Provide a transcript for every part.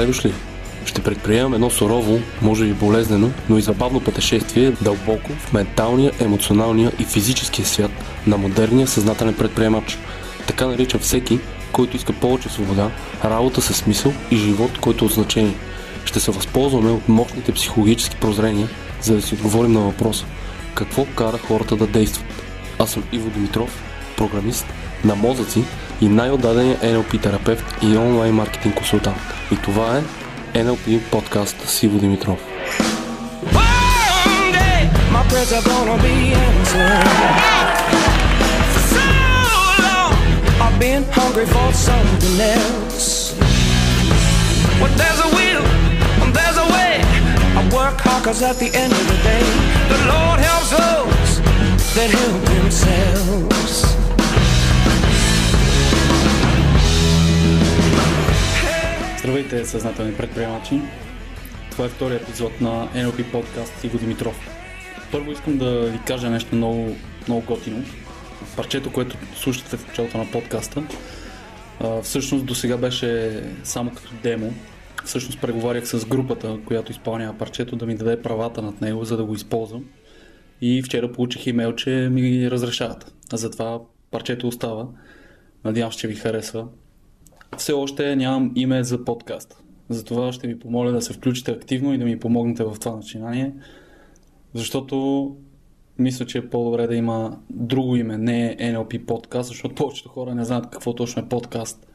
Добре дошли! Ще предприемам едно сурово, може би болезнено, но и забавно пътешествие дълбоко в менталния, емоционалния и физическия свят на модерния съзнателен предприемач. Така нарича всеки, който иска повече свобода, работа със смисъл и живот, който е от значение. Ще се възползваме от мощните психологически прозрения, за да си отговорим на въпроса какво кара хората да действат. Аз съм Иво Димитров, програмист на мозъци и най-отдадения NLP терапевт и онлайн маркетинг консултант. И това е NLP подкаст с Иво Димитров. Been hungry for something else. When there's a will, when there's a way, I work hard 'cause at the end of the day, the Lord helps those that help themselves. Здравейте, съзнателни предприемачи! Това е втори епизод на NLP подкаст с Иво Димитров. Първо искам да ви кажа нещо много, много готино. Парчето, което слушате в началото на подкаста, а, всъщност до сега беше само като демо. Всъщност преговарях с групата, която изпълнява парчето, да ми даде правата над него, за да го използвам. И вчера получих имейл, че ми разрешават. Затова парчето остава. Надявам се, че ви харесва все още нямам име за подкаст. Затова ще ви помоля да се включите активно и да ми помогнете в това начинание, защото мисля, че е по-добре да има друго име, не NLP подкаст, защото повечето хора не знаят какво точно е подкаст.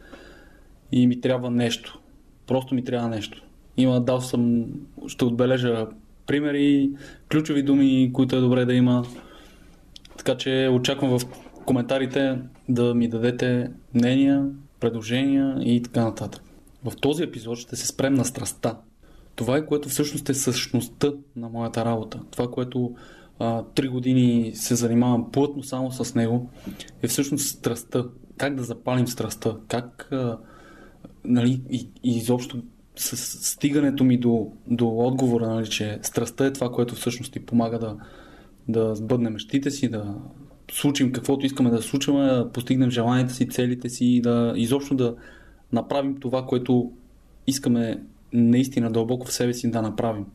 И ми трябва нещо. Просто ми трябва нещо. Има, дал съм, ще отбележа примери, ключови думи, които е добре да има. Така че очаквам в коментарите да ми дадете мнения, предложения и така нататък. В този епизод ще се спрем на страстта. Това е което всъщност е същността на моята работа. Това, което три години се занимавам плътно само с него, е всъщност страстта. Как да запалим страстта? Как а, нали, и, и изобщо с стигането ми до, до отговора, нали, че страстта е това, което всъщност ти помага да, да сбъднем мечтите си, да случим каквото искаме да случим, да постигнем желанията си, целите си да изобщо да направим това, което искаме наистина дълбоко в себе си да направим.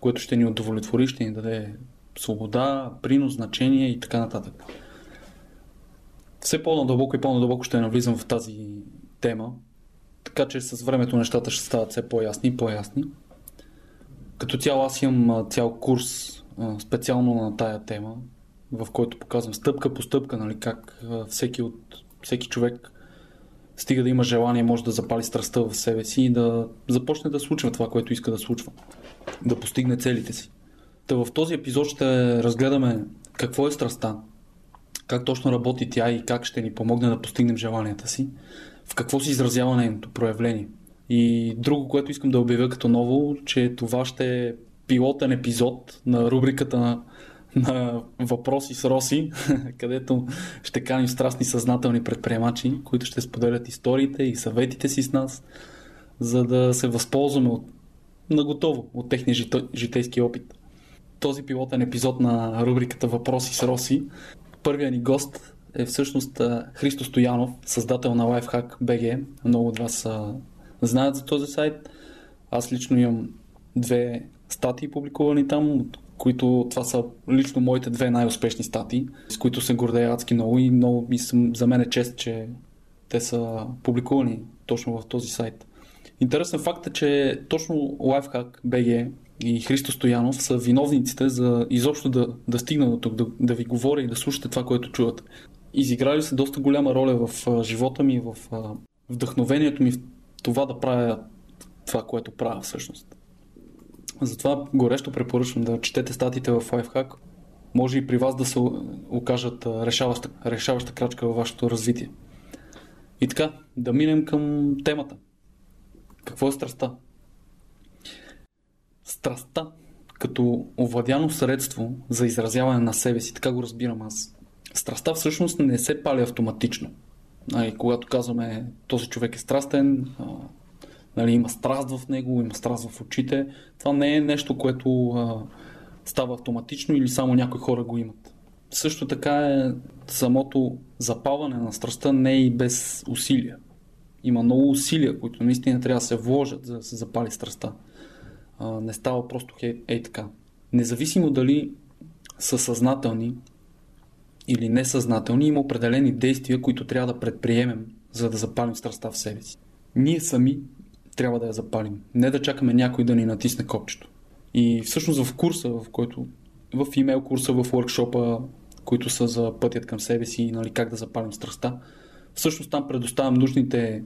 Което ще ни удовлетвори, ще ни даде свобода, принос, значение и така нататък. Все по-надълбоко и по-надълбоко ще навлизам в тази тема, така че с времето нещата ще стават все по-ясни и по-ясни. Като цяло аз имам цял курс специално на тая тема, в който показвам стъпка по стъпка, нали, как всеки, от, всеки човек стига да има желание, може да запали страстта в себе си и да започне да случва това, което иска да случва. Да постигне целите си. Та в този епизод ще разгледаме какво е страстта, как точно работи тя и как ще ни помогне да постигнем желанията си, в какво се изразява нейното проявление. И друго, което искам да обявя като ново, че това ще е пилотен епизод на рубриката на на въпроси с Роси, където ще каним страстни съзнателни предприемачи, които ще споделят историите и съветите си с нас, за да се възползваме от, наготово от техния житейски опит. Този пилотен епизод на рубриката Въпроси с Роси, първият ни гост е всъщност Христо Стоянов, създател на Lifehack BG. Много от вас знаят за този сайт. Аз лично имам две статии публикувани там, от които това са лично моите две най-успешни статии, с които се гордея адски много и много и съм, за мен е чест, че те са публикувани точно в този сайт. Интересен факт е, че точно Lifehack BG и Христо Стоянов са виновниците за изобщо да, да стигна до тук, да, да ви говоря и да слушате това, което чувате. Изиграли се доста голяма роля в а, живота ми, в а, вдъхновението ми в това да правя това, което правя всъщност. Затова горещо препоръчвам да четете статите в Lifehack. Може и при вас да се окажат решаваща, решаваща крачка във вашето развитие. И така, да минем към темата. Какво е страстта? Страстта като овладяно средство за изразяване на себе си, така го разбирам аз. Страстта всъщност не се пали автоматично. Нали, когато казваме този човек е страстен, нали, има страст в него, има страст в очите. Това не е нещо, което а, става автоматично или само някои хора го имат. Също така е самото запаване на страстта не е и без усилия. има много усилия, които наистина трябва да се вложат, за да се запали страстта. А, не става просто хей, ей така. Независимо дали са съзнателни или несъзнателни, има определени действия, които трябва да предприемем, за да запалим страстта в себе си. Ние сами трябва да я запалим. Не да чакаме някой да ни натисне копчето. И всъщност в курса, в който в имейл курса, в workshop които са за пътят към себе си, нали, как да запалим страстта, всъщност там предоставям нужните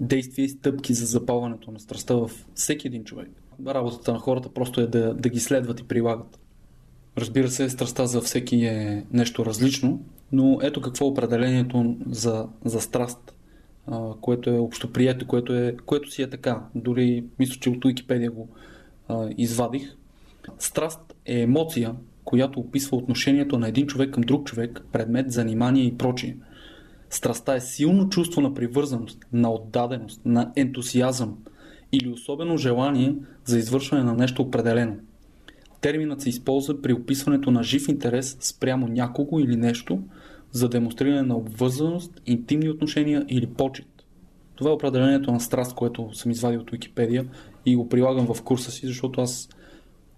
действия и стъпки за запалването на страстта в всеки един човек. Работата на хората просто е да, да ги следват и прилагат. Разбира се, страстта за всеки е нещо различно, но ето какво е определението за, за страст, което е общоприето, което, е, което си е така. Дори мисля, че от Уикипедия го а, извадих. Страст е емоция, която описва отношението на един човек към друг човек, предмет, занимание и прочие. Страстта е силно чувство на привързаност, на отдаденост, на ентусиазъм или особено желание за извършване на нещо определено. Терминът се използва при описването на жив интерес спрямо някого или нещо за демонстриране на обвързаност, интимни отношения или почет. Това е определението на страст, което съм извадил от Википедия и го прилагам в курса си, защото аз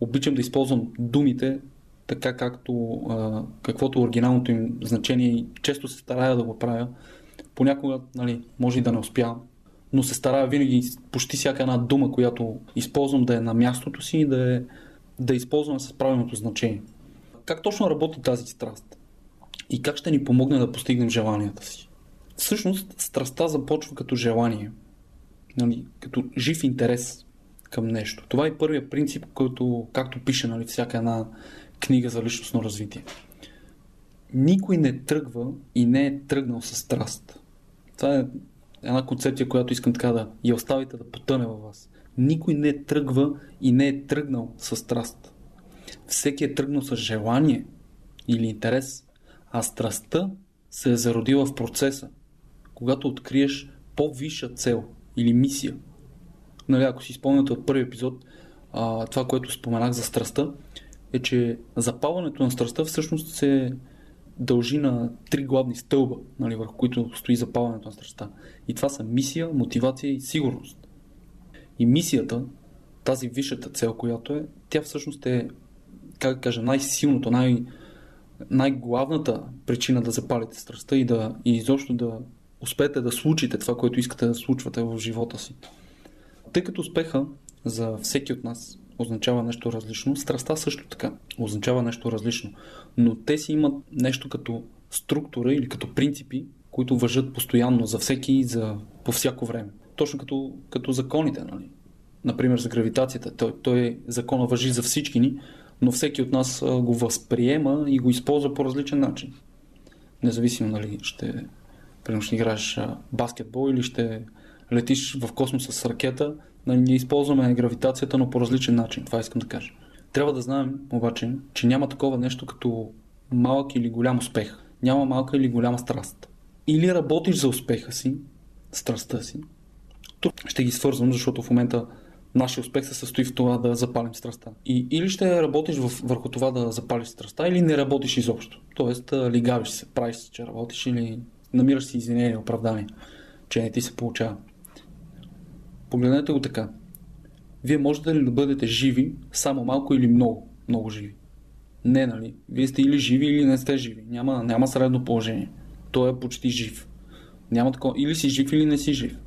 обичам да използвам думите така както каквото оригиналното им значение и често се старая да го правя. Понякога, нали, може и да не успявам, но се старая винаги почти всяка една дума, която използвам да е на мястото си и да е да използваме с правилното значение. Как точно работи тази страст? И как ще ни помогне да постигнем желанията си? Всъщност, страстта започва като желание, нали, като жив интерес към нещо. Това е първият принцип, който, както пише нали, всяка една книга за личностно развитие. Никой не тръгва и не е тръгнал с страст. Това е една концепция, която искам така да я оставите да потъне във вас. Никой не тръгва и не е тръгнал с страст. Всеки е тръгнал с желание или интерес, а страстта се е зародила в процеса, когато откриеш по-висша цел или мисия. Нали, ако си спомняте от първи епизод, а, това, което споменах за страстта, е, че запалването на страстта всъщност се дължи на три главни стълба, нали, върху които стои запалването на страстта. И това са мисия, мотивация и сигурност. И мисията, тази висшата цел, която е, тя всъщност е, как да кажа, най-силното, най- най-главната причина да запалите страстта и, да, и изобщо да успеете да случите това, което искате да случвате в живота си. Тъй като успеха за всеки от нас означава нещо различно, страста също така означава нещо различно. Но те си имат нещо като структура или като принципи, които въжат постоянно за всеки и за, по всяко време. Точно като, като законите, нали? Например, за гравитацията. Той, той закона въжи за всички ни, но всеки от нас го възприема и го използва по различен начин. Независимо, нали, ще, примерно, ще играеш баскетбол или ще летиш в космоса с ракета, нали, ние използваме гравитацията, но по различен начин. Това искам да кажа. Трябва да знаем обаче, че няма такова нещо като малък или голям успех. Няма малка или голяма страст. Или работиш за успеха си, страстта си. Тук ще ги свързвам, защото в момента нашия успех се състои в това да запалим страстта. И, или ще работиш в, върху това да запалиш страстта, или не работиш изобщо. Тоест, лигавиш се, правиш се, че работиш или намираш си извинение, оправдание, че не ти се получава. Погледнете го така. Вие можете ли да бъдете живи само малко или много, много живи? Не, нали? Вие сте или живи, или не сте живи. Няма, няма средно положение. Той е почти жив. Няма такова. Или си жив, или не си жив.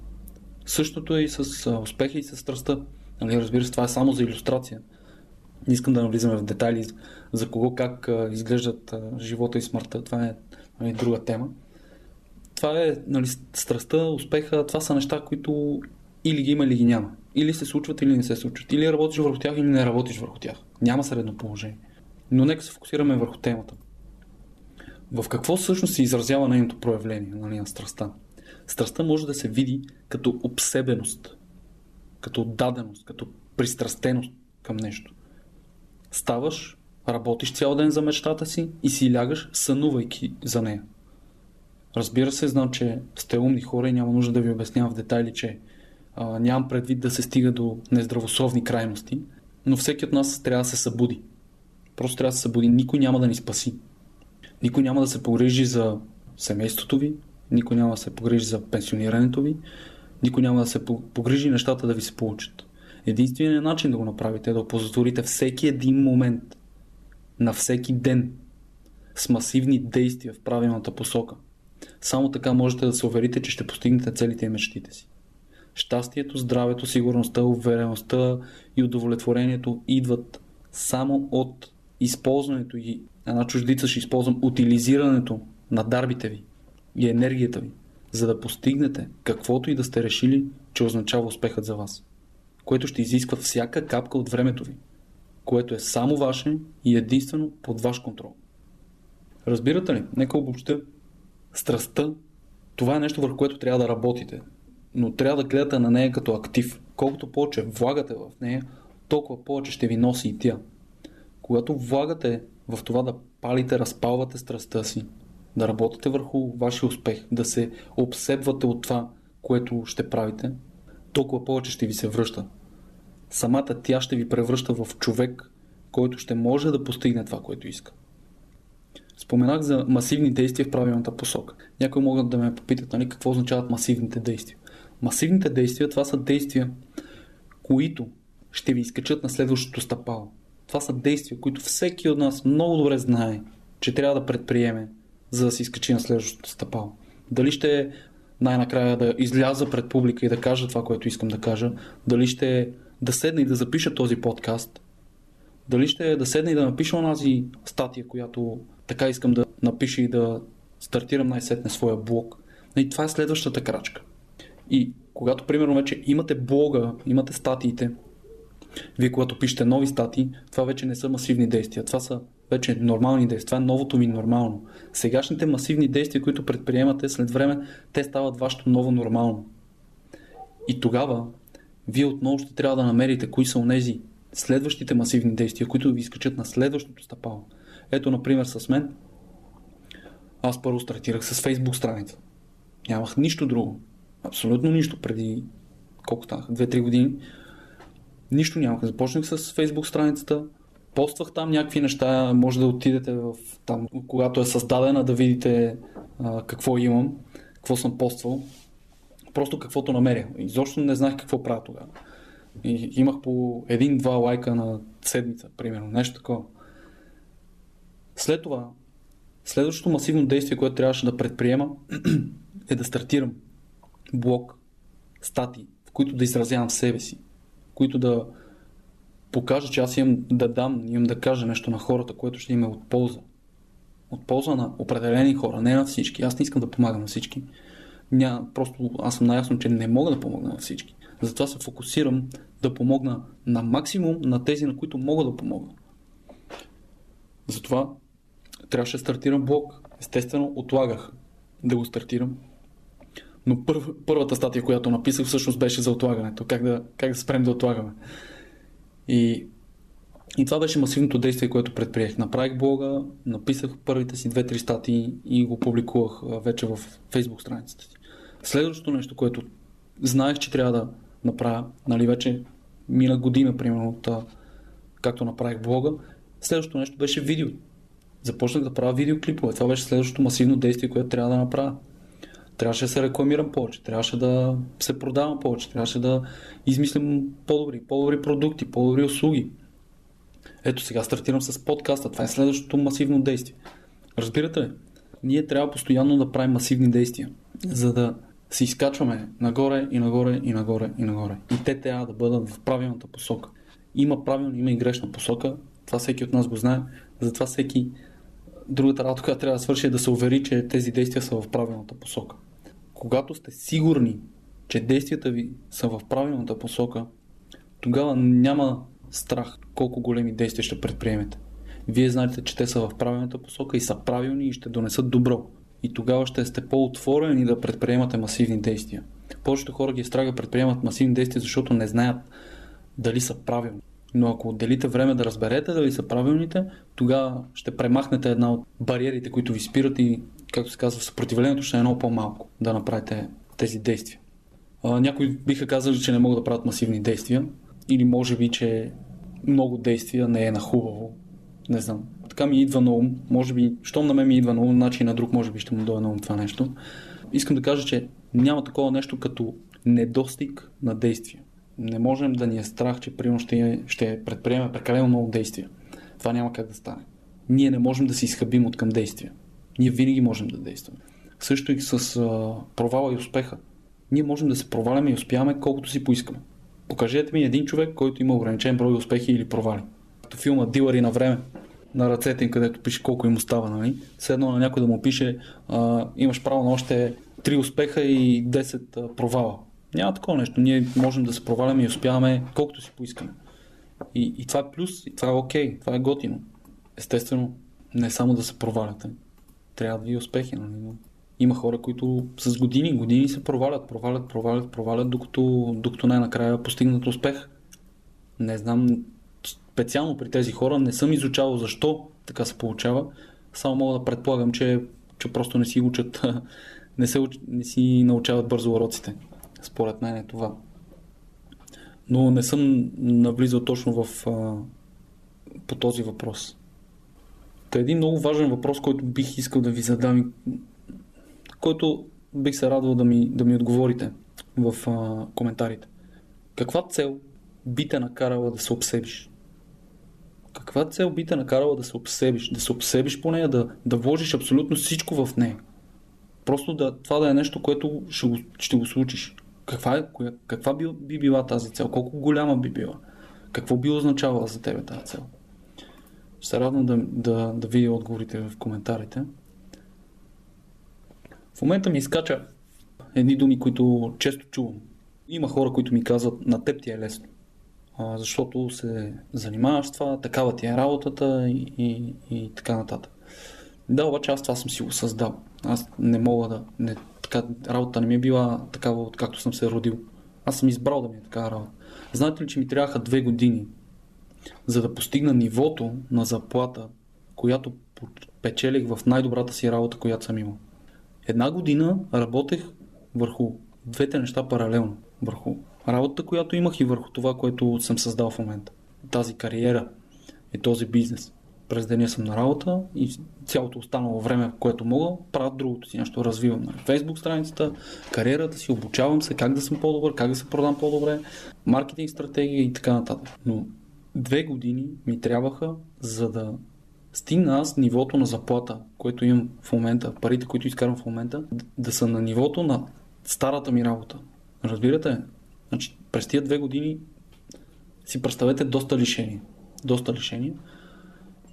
Същото е и с успеха и с страстта. Нали, разбира се, това е само за иллюстрация. Не искам да навлизаме в детайли за кого как изглеждат живота и смъртта. Това е нали, друга тема. Това е нали, страстта, успеха, това са неща, които или ги има, или ги няма. Или се случват, или не се случват. Или работиш върху тях, или не работиш върху тях. Няма средно положение. Но нека се фокусираме върху темата. В какво всъщност се изразява нейното проявление нали, на страстта? Страстта може да се види като обсебеност, като отдаденост, като пристрастеност към нещо. Ставаш, работиш цял ден за мечтата си и си лягаш, сънувайки за нея. Разбира се, знам, че сте умни хора и няма нужда да ви обяснявам в детайли, че а, нямам предвид да се стига до нездравословни крайности, но всеки от нас трябва да се събуди. Просто трябва да се събуди. Никой няма да ни спаси. Никой няма да се погрижи за семейството ви, никой няма да се погрижи за пенсионирането ви, Никой няма да се погрижи нещата да ви се получат. Единственият начин да го направите е да опозотворите всеки един момент на всеки ден с масивни действия в правилната посока. Само така можете да се уверите, че ще постигнете целите и мечтите си. Щастието, здравето, сигурността, увереността и удовлетворението идват само от използването и една чуждица ще използвам утилизирането на дарбите ви и енергията ви, за да постигнете каквото и да сте решили, че означава успехът за вас, което ще изисква всяка капка от времето ви, което е само ваше и единствено под ваш контрол. Разбирате ли? Нека обобща. Страстта, това е нещо върху което трябва да работите, но трябва да гледате на нея като актив. Колкото повече влагате в нея, толкова повече ще ви носи и тя. Когато влагате в това да палите, разпалвате страстта си, да работите върху вашия успех, да се обсебвате от това, което ще правите, толкова повече ще ви се връща. Самата тя ще ви превръща в човек, който ще може да постигне това, което иска. Споменах за масивни действия в правилната посока. Някои могат да ме попитат нали, какво означават масивните действия. Масивните действия, това са действия, които ще ви изкачат на следващото стъпало. Това са действия, които всеки от нас много добре знае, че трябва да предприеме, за да се изкачи на следващото стъпало. Дали ще най-накрая да изляза пред публика и да кажа това, което искам да кажа, дали ще да седна и да запиша този подкаст, дали ще да седна и да напиша онази статия, която така искам да напиша и да стартирам най-сетне своя блог. И това е следващата крачка. И когато, примерно, вече имате блога, имате статиите, вие когато пишете нови статии, това вече не са масивни действия, това са вече нормални действия, това е новото ми нормално. Сегашните масивни действия, които предприемате след време, те стават вашето ново нормално. И тогава, вие отново ще трябва да намерите кои са онези следващите масивни действия, които ви изкачат на следващото стъпало. Ето, например, с мен, аз първо стартирах с Facebook страница. Нямах нищо друго. Абсолютно нищо преди колко станаха? 2-3 години. Нищо нямах. Започнах с Facebook страницата, поствах там някакви неща, може да отидете в там, когато е създадена, да видите а, какво имам, какво съм поствал. Просто каквото намеря. Изобщо не знаех какво правя тогава. И имах по един-два лайка на седмица, примерно, нещо такова. След това, следващото масивно действие, което трябваше да предприема, е да стартирам блог, стати, в които да изразявам себе си, които да покажа, че аз имам да дам, имам да кажа нещо на хората, което ще има от полза. От полза на определени хора, не на всички. Аз не искам да помагам на всички. Ня, просто аз съм наясно, че не мога да помогна на всички. Затова се фокусирам да помогна на максимум на тези, на които мога да помогна. Затова трябваше да стартирам блог. Естествено, отлагах да го стартирам. Но пър, първата статия, която написах, всъщност беше за отлагането. Как да, как да спрем да отлагаме. И, и това беше масивното действие, което предприех. Направих блога, написах първите си две-три статии и го публикувах вече в фейсбук страницата си. Следващото нещо, което знаех, че трябва да направя, нали вече мина година, примерно, от както направих блога, следващото нещо беше видео. Започнах да правя видеоклипове. Това беше следващото масивно действие, което трябва да направя. Трябваше да се рекламирам повече, трябваше да се продавам повече, трябваше да измислям по-добри, по-добри продукти, по-добри услуги. Ето сега стартирам с подкаста. Това е следващото масивно действие. Разбирате ли? Ние трябва постоянно да правим масивни действия, за да се изкачваме нагоре и нагоре и нагоре и нагоре. И те трябва да бъдат в правилната посока. Има правилна, има и грешна посока. Това всеки от нас го знае. Затова всеки другата работа, която трябва да свърши е да се увери, че тези действия са в правилната посока. Когато сте сигурни, че действията ви са в правилната посока, тогава няма страх колко големи действия ще предприемете. Вие знаете, че те са в правилната посока и са правилни и ще донесат добро. И тогава ще сте по-отворени да предприемате масивни действия. Повечето хора ги е страга предприемат масивни действия, защото не знаят дали са правилни. Но ако отделите време да разберете дали са правилните, тогава ще премахнете една от бариерите, които ви спират и, както се казва, съпротивлението ще е много по-малко да направите тези действия. Някои биха казали, че не могат да правят масивни действия или може би, че много действия не е на хубаво. Не знам. Така ми идва на ум. Може би, щом на мен ми идва на ум, значи на друг може би ще му дойде на ум това нещо. Искам да кажа, че няма такова нещо като недостиг на действия. Не можем да ни е страх, че примерно ще, ще предприеме прекалено много действия. Това няма как да стане. Ние не можем да се изхъбим от към действия. Ние винаги можем да действаме. Също и с а, провала и успеха. Ние можем да се проваляме и успяваме колкото си поискаме. Покажете ми един човек, който има ограничен брой успехи или провали. Като филма Дилъри на време, на ръцете им, където пише колко им остава, нали? Все на някой да му пише, а, имаш право на още 3 успеха и 10 провала. Няма такова нещо. Ние можем да се проваляме и успяваме колкото си поискаме. И, и това е плюс, и това е окей, това е готино. Естествено, не само да се проваляте. Трябва да ви успехи, нали? Но има хора, които с години, години се провалят, провалят, провалят, провалят, докато, докато най-накрая постигнат успех. Не знам, специално при тези хора не съм изучавал защо така се получава. Само мога да предполагам, че, че просто не си учат, не, се, не си научават бързо уроците. Според мен е това. Но не съм навлизал точно в, по този въпрос. Та един много важен въпрос, който бих искал да ви задам който бих се радвал да ми, да ми отговорите в а, коментарите. Каква цел би те накарала да се обсебиш? Каква цел би те накарала да се обсебиш? Да се обсебиш по нея, да, да вложиш абсолютно всичко в нея. Просто да, това да е нещо, което ще го, ще го случиш. Каква, е, коя, каква би, би била тази цел? Колко голяма би била? Какво би означавала за тебе тази цел? Ще се радвам да, да, да видя отговорите в коментарите. В момента ми изкача едни думи, които често чувам. Има хора, които ми казват, на теб ти е лесно. А, защото се занимаваш с това, такава ти е работата и, и, и така нататък. Да, обаче аз това съм си го създал. Аз не мога да... Не, така, работа не ми е била такава, откакто съм се родил. Аз съм избрал да ми е такава работа. Знаете ли, че ми трябваха две години, за да постигна нивото на заплата, която печелих в най-добрата си работа, която съм имал. Една година работех върху двете неща паралелно. Върху работата, която имах и върху това, което съм създал в момента. Тази кариера и този бизнес. През деня съм на работа и цялото останало време, което мога, правя другото си нещо, развивам на Facebook страницата, кариерата си, обучавам се как да съм по-добър, как да се продам по-добре, маркетинг стратегия и така нататък. Но две години ми трябваха, за да стигна аз нивото на заплата, което имам в момента, парите, които изкарвам в момента, да са на нивото на старата ми работа. Разбирате? Значи, през тия две години си представете доста лишения. Доста лишения.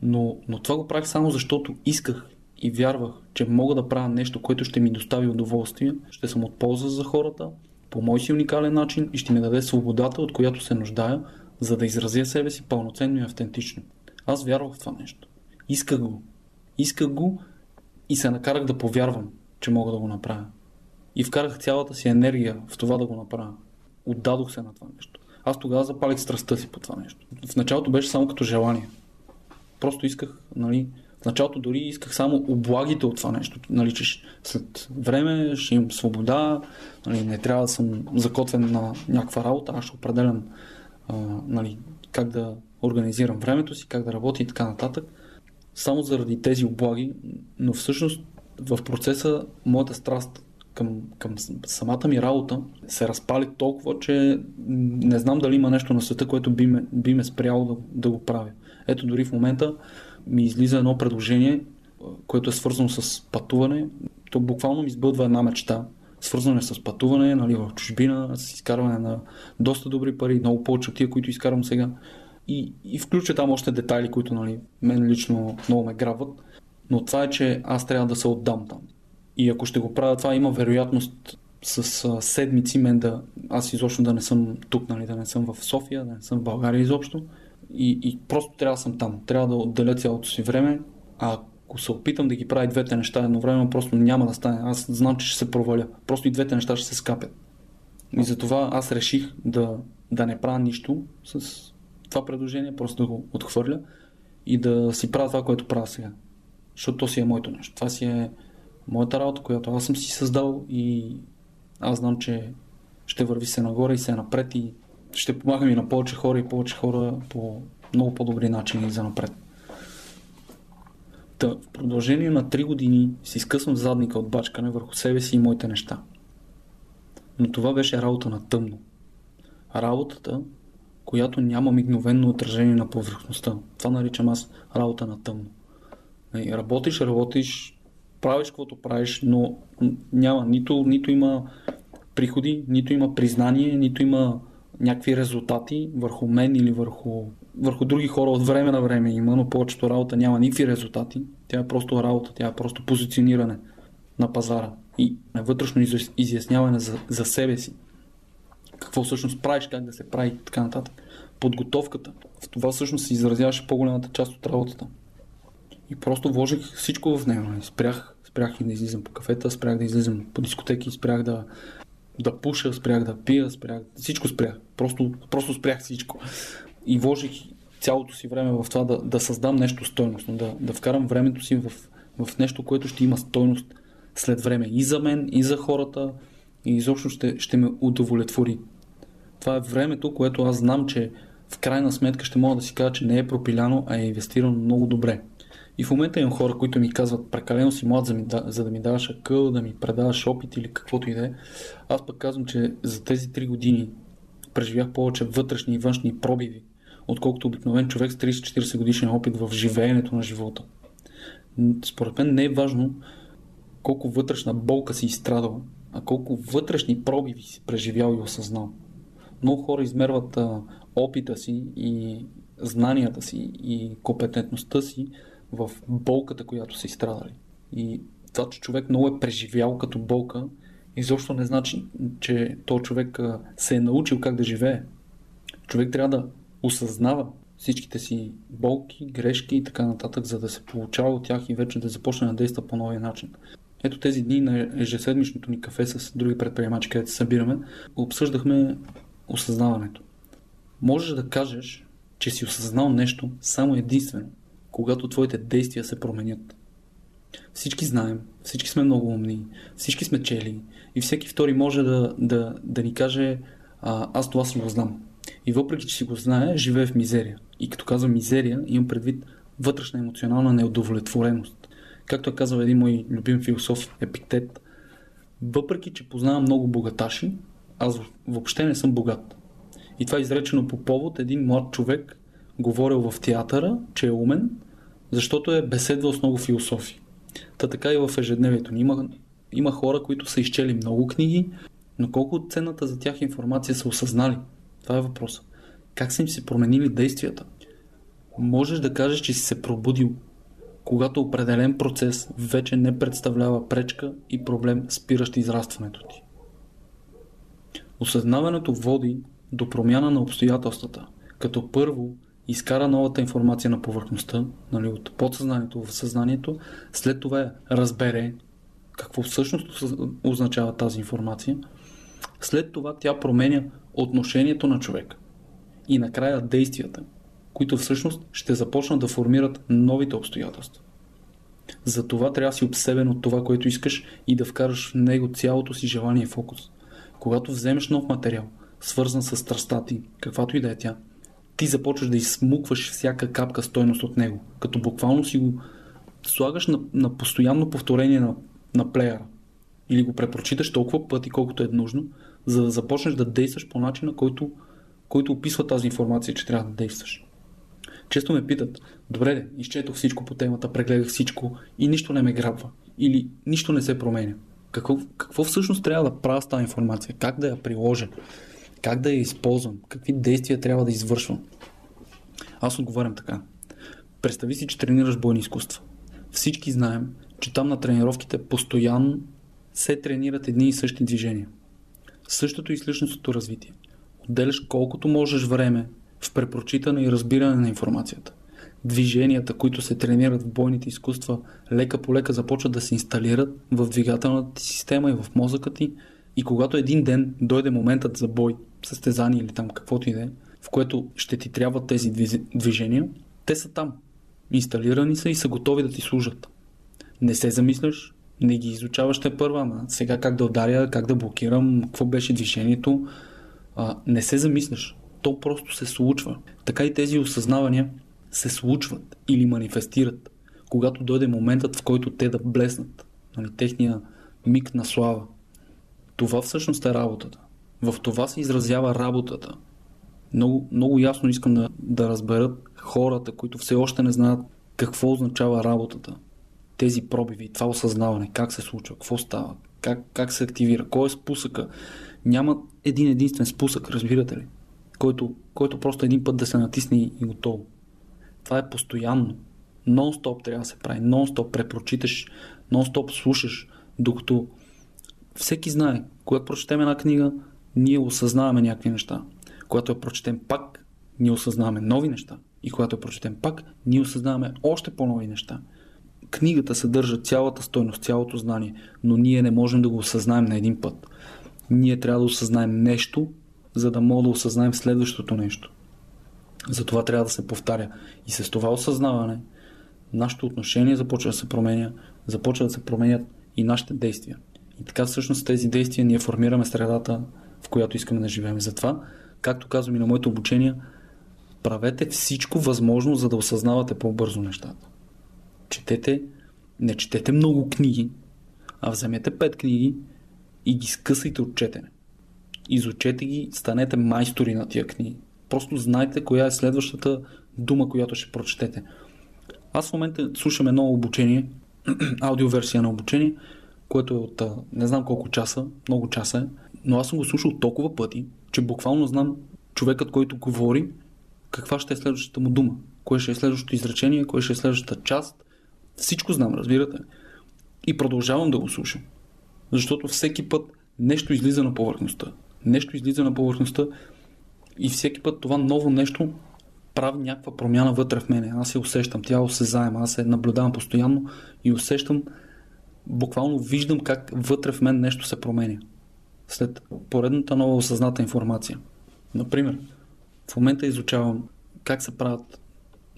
Но, но това го правих само защото исках и вярвах, че мога да правя нещо, което ще ми достави удоволствие, ще съм от полза за хората, по мой си уникален начин и ще ми даде свободата, от която се нуждая, за да изразя себе си пълноценно и автентично. Аз вярвах в това нещо. Исках го. Исках го и се накарах да повярвам, че мога да го направя. И вкарах цялата си енергия в това да го направя. Отдадох се на това нещо. Аз тогава запалих страстта си по това нещо. В началото беше само като желание. Просто исках, нали, в началото дори исках само облагите от това нещо. Нали, че след време ще имам свобода, нали, не трябва да съм закотвен на някаква работа, аз ще определям нали, как да организирам времето си, как да работя и така нататък само заради тези облаги, но всъщност в процеса моята страст към, към самата ми работа се разпали толкова, че не знам дали има нещо на света, което би ме, би ме спряло да, да го правя. Ето дори в момента ми излиза едно предложение, което е свързано с пътуване. То буквално ми избълдва една мечта. Свързано е с пътуване нали, в чужбина, с изкарване на доста добри пари, много повече от тия, които изкарвам сега и, и включа там още детайли, които нали, мен лично много ме грабват. Но това е, че аз трябва да се отдам там. И ако ще го правя това, има вероятност с а, седмици мен да... Аз изобщо да не съм тук, нали, да не съм в София, да не съм в България изобщо. И, и просто трябва да съм там. Трябва да отделя цялото си време. А ако се опитам да ги правя двете неща едновременно, просто няма да стане. Аз знам, че ще се проваля. Просто и двете неща ще се скапят. И затова аз реших да, да не правя нищо с това предложение, просто да го отхвърля и да си правя това, което правя сега. Защото то си е моето нещо. Това си е моята работа, която аз съм си създал и аз знам, че ще върви се нагоре и се напред и ще помагам и на повече хора и повече хора по много по-добри начини за напред. Та, в продължение на 3 години си скъсвам задника от бачкане върху себе си и моите неща. Но това беше работа на тъмно. Работата, която няма мигновенно отражение на повърхността. Това наричам аз работа на тъмно. Нали, работиш, работиш, правиш каквото правиш, но няма, нито, нито има приходи, нито има признание, нито има някакви резултати върху мен или върху, върху други хора от време на време има, но повечето работа няма никакви резултати. Тя е просто работа, тя е просто позициониране на пазара и вътрешно изясняване за, за себе си. Какво всъщност правиш, как да се прави и така нататък. Подготовката. В това всъщност се изразяваше по-голямата част от работата. И просто вложих всичко в него. Спрях, спрях и да излизам по кафета, спрях да излизам по дискотеки, спрях да, да пуша, спрях да пия, спрях, всичко спрях. Просто, просто спрях всичко. И вложих цялото си време в това да, да създам нещо стойностно, да, да вкарам времето си в, в нещо, което ще има стойност след време и за мен, и за хората, и изобщо ще, ще ме удовлетвори. Това е времето, което аз знам, че в крайна сметка ще мога да си кажа, че не е пропиляно, а е инвестирано много добре. И в момента имам хора, които ми казват, прекалено си млад, за, ми, за да ми даваш акъл, да ми предаваш опит или каквото и да е. Аз пък казвам, че за тези 3 години преживях повече вътрешни и външни пробиви, отколкото обикновен човек с 30-40 годишен опит в живеенето на живота. Според мен не е важно колко вътрешна болка си изстрадал, а колко вътрешни пробиви си преживял и осъзнал. Много хора измерват а, опита си и знанията си и компетентността си в болката, която са изстрадали. И това, че човек много е преживял като болка, изобщо не значи, че този човек се е научил как да живее. Човек трябва да осъзнава всичките си болки, грешки и така нататък, за да се получава от тях и вече да започне да действа по новия начин. Ето тези дни на ежеседмичното ни кафе с други предприемачи, където се събираме, обсъждахме осъзнаването. Можеш да кажеш, че си осъзнал нещо само единствено, когато твоите действия се променят. Всички знаем, всички сме много умни, всички сме чели и всеки втори може да, да, да ни каже а, аз това си го знам. И въпреки, че си го знае, живее в мизерия. И като казвам мизерия, имам предвид вътрешна емоционална неудовлетвореност. Както е казал един мой любим философ Епиктет, въпреки, че познавам много богаташи, аз въобще не съм богат. И това е изречено по повод един млад човек, говорил в театъра, че е умен, защото е беседвал с много философи. Та така и в ежедневието ни. Има, има хора, които са изчели много книги, но колко ценната за тях информация са осъзнали? Това е въпросът. Как са им се променили действията? Можеш да кажеш, че си се пробудил, когато определен процес вече не представлява пречка и проблем, спиращ израстването ти. Осъзнаването води до промяна на обстоятелствата, като първо изкара новата информация на повърхността, нали, от подсъзнанието в съзнанието, след това разбере какво всъщност означава тази информация, след това тя променя отношението на човека и накрая действията, които всъщност ще започнат да формират новите обстоятелства. За това трябва да си обсебен от това, което искаш и да вкараш в него цялото си желание и фокус. Когато вземеш нов материал, свързан с страстта ти, каквато и да е тя, ти започваш да изсмукваш всяка капка стойност от него, като буквално си го слагаш на, на постоянно повторение на, на плеера или го препрочиташ толкова пъти, колкото е нужно, за да започнеш да действаш по начина, който, който описва тази информация, че трябва да действаш. Често ме питат, добре, изчетох всичко по темата, прегледах всичко и нищо не ме грабва. Или нищо не се променя. Какво, какво всъщност трябва да правя с тази информация? Как да я приложа? Как да я използвам? Какви действия трябва да извършвам? Аз отговарям така. Представи си, че тренираш бойни изкуства. Всички знаем, че там на тренировките постоянно се тренират едни и същи движения. Същото и с личностното развитие. Отделяш колкото можеш време в препрочитане и разбиране на информацията. Движенията, които се тренират в бойните изкуства, лека по лека започват да се инсталират в двигателната ти система и в мозъка ти и когато един ден дойде моментът за бой, състезание или там каквото и да е, в което ще ти трябват тези движения, те са там. Инсталирани са и са готови да ти служат. Не се замисляш, не ги изучаваш те първа, ама сега как да ударя, как да блокирам, какво беше движението. А, не се замисляш. То просто се случва. Така и тези осъзнавания се случват или манифестират, когато дойде моментът, в който те да блеснат. Нали, техния миг на слава. Това всъщност е работата. В това се изразява работата. Много, много ясно искам да, да разберат хората, които все още не знаят какво означава работата. Тези пробиви, това осъзнаване, как се случва, какво става, как, как се активира, кой е спусъка. Няма един единствен спусък, разбирате ли? Който, който просто един път да се натисне и готово. Това е постоянно. Нон-стоп трябва да се прави. Нон-стоп препрочиташ, нон-стоп слушаш, докато всеки знае, когато прочетем една книга, ние осъзнаваме някакви неща. Когато я прочетем пак, ние осъзнаваме нови неща. И когато я прочетем пак, ние осъзнаваме още по-нови неща. Книгата съдържа цялата стойност, цялото знание, но ние не можем да го осъзнаем на един път. Ние трябва да осъзнаем нещо, за да мога да осъзнаем следващото нещо. Затова трябва да се повтаря. И с това осъзнаване, нашето отношение започва да се променя, започва да се променят и нашите действия. И така всъщност тези действия ние формираме средата, в която искаме да живеем. Затова, както казвам и на моето обучение, правете всичко възможно, за да осъзнавате по-бързо нещата. Четете, не четете много книги, а вземете пет книги и ги скъсайте от четене. Изучете ги, станете майстори на тия книги. Просто знайте коя е следващата дума, която ще прочетете. Аз в момента слушам едно обучение, аудиоверсия на обучение, което е от не знам колко часа, много часа е, но аз съм го слушал толкова пъти, че буквално знам човекът, който говори, каква ще е следващата му дума, кое ще е следващото изречение, кое ще е следващата част. Всичко знам, разбирате. И продължавам да го слушам. Защото всеки път нещо излиза на повърхността. Нещо излиза на повърхността и всеки път това ново нещо прави някаква промяна вътре в мене. Аз се усещам, тя осезаема, аз се наблюдавам постоянно и усещам, буквално виждам как вътре в мен нещо се променя. След поредната нова осъзната информация. Например, в момента изучавам как се правят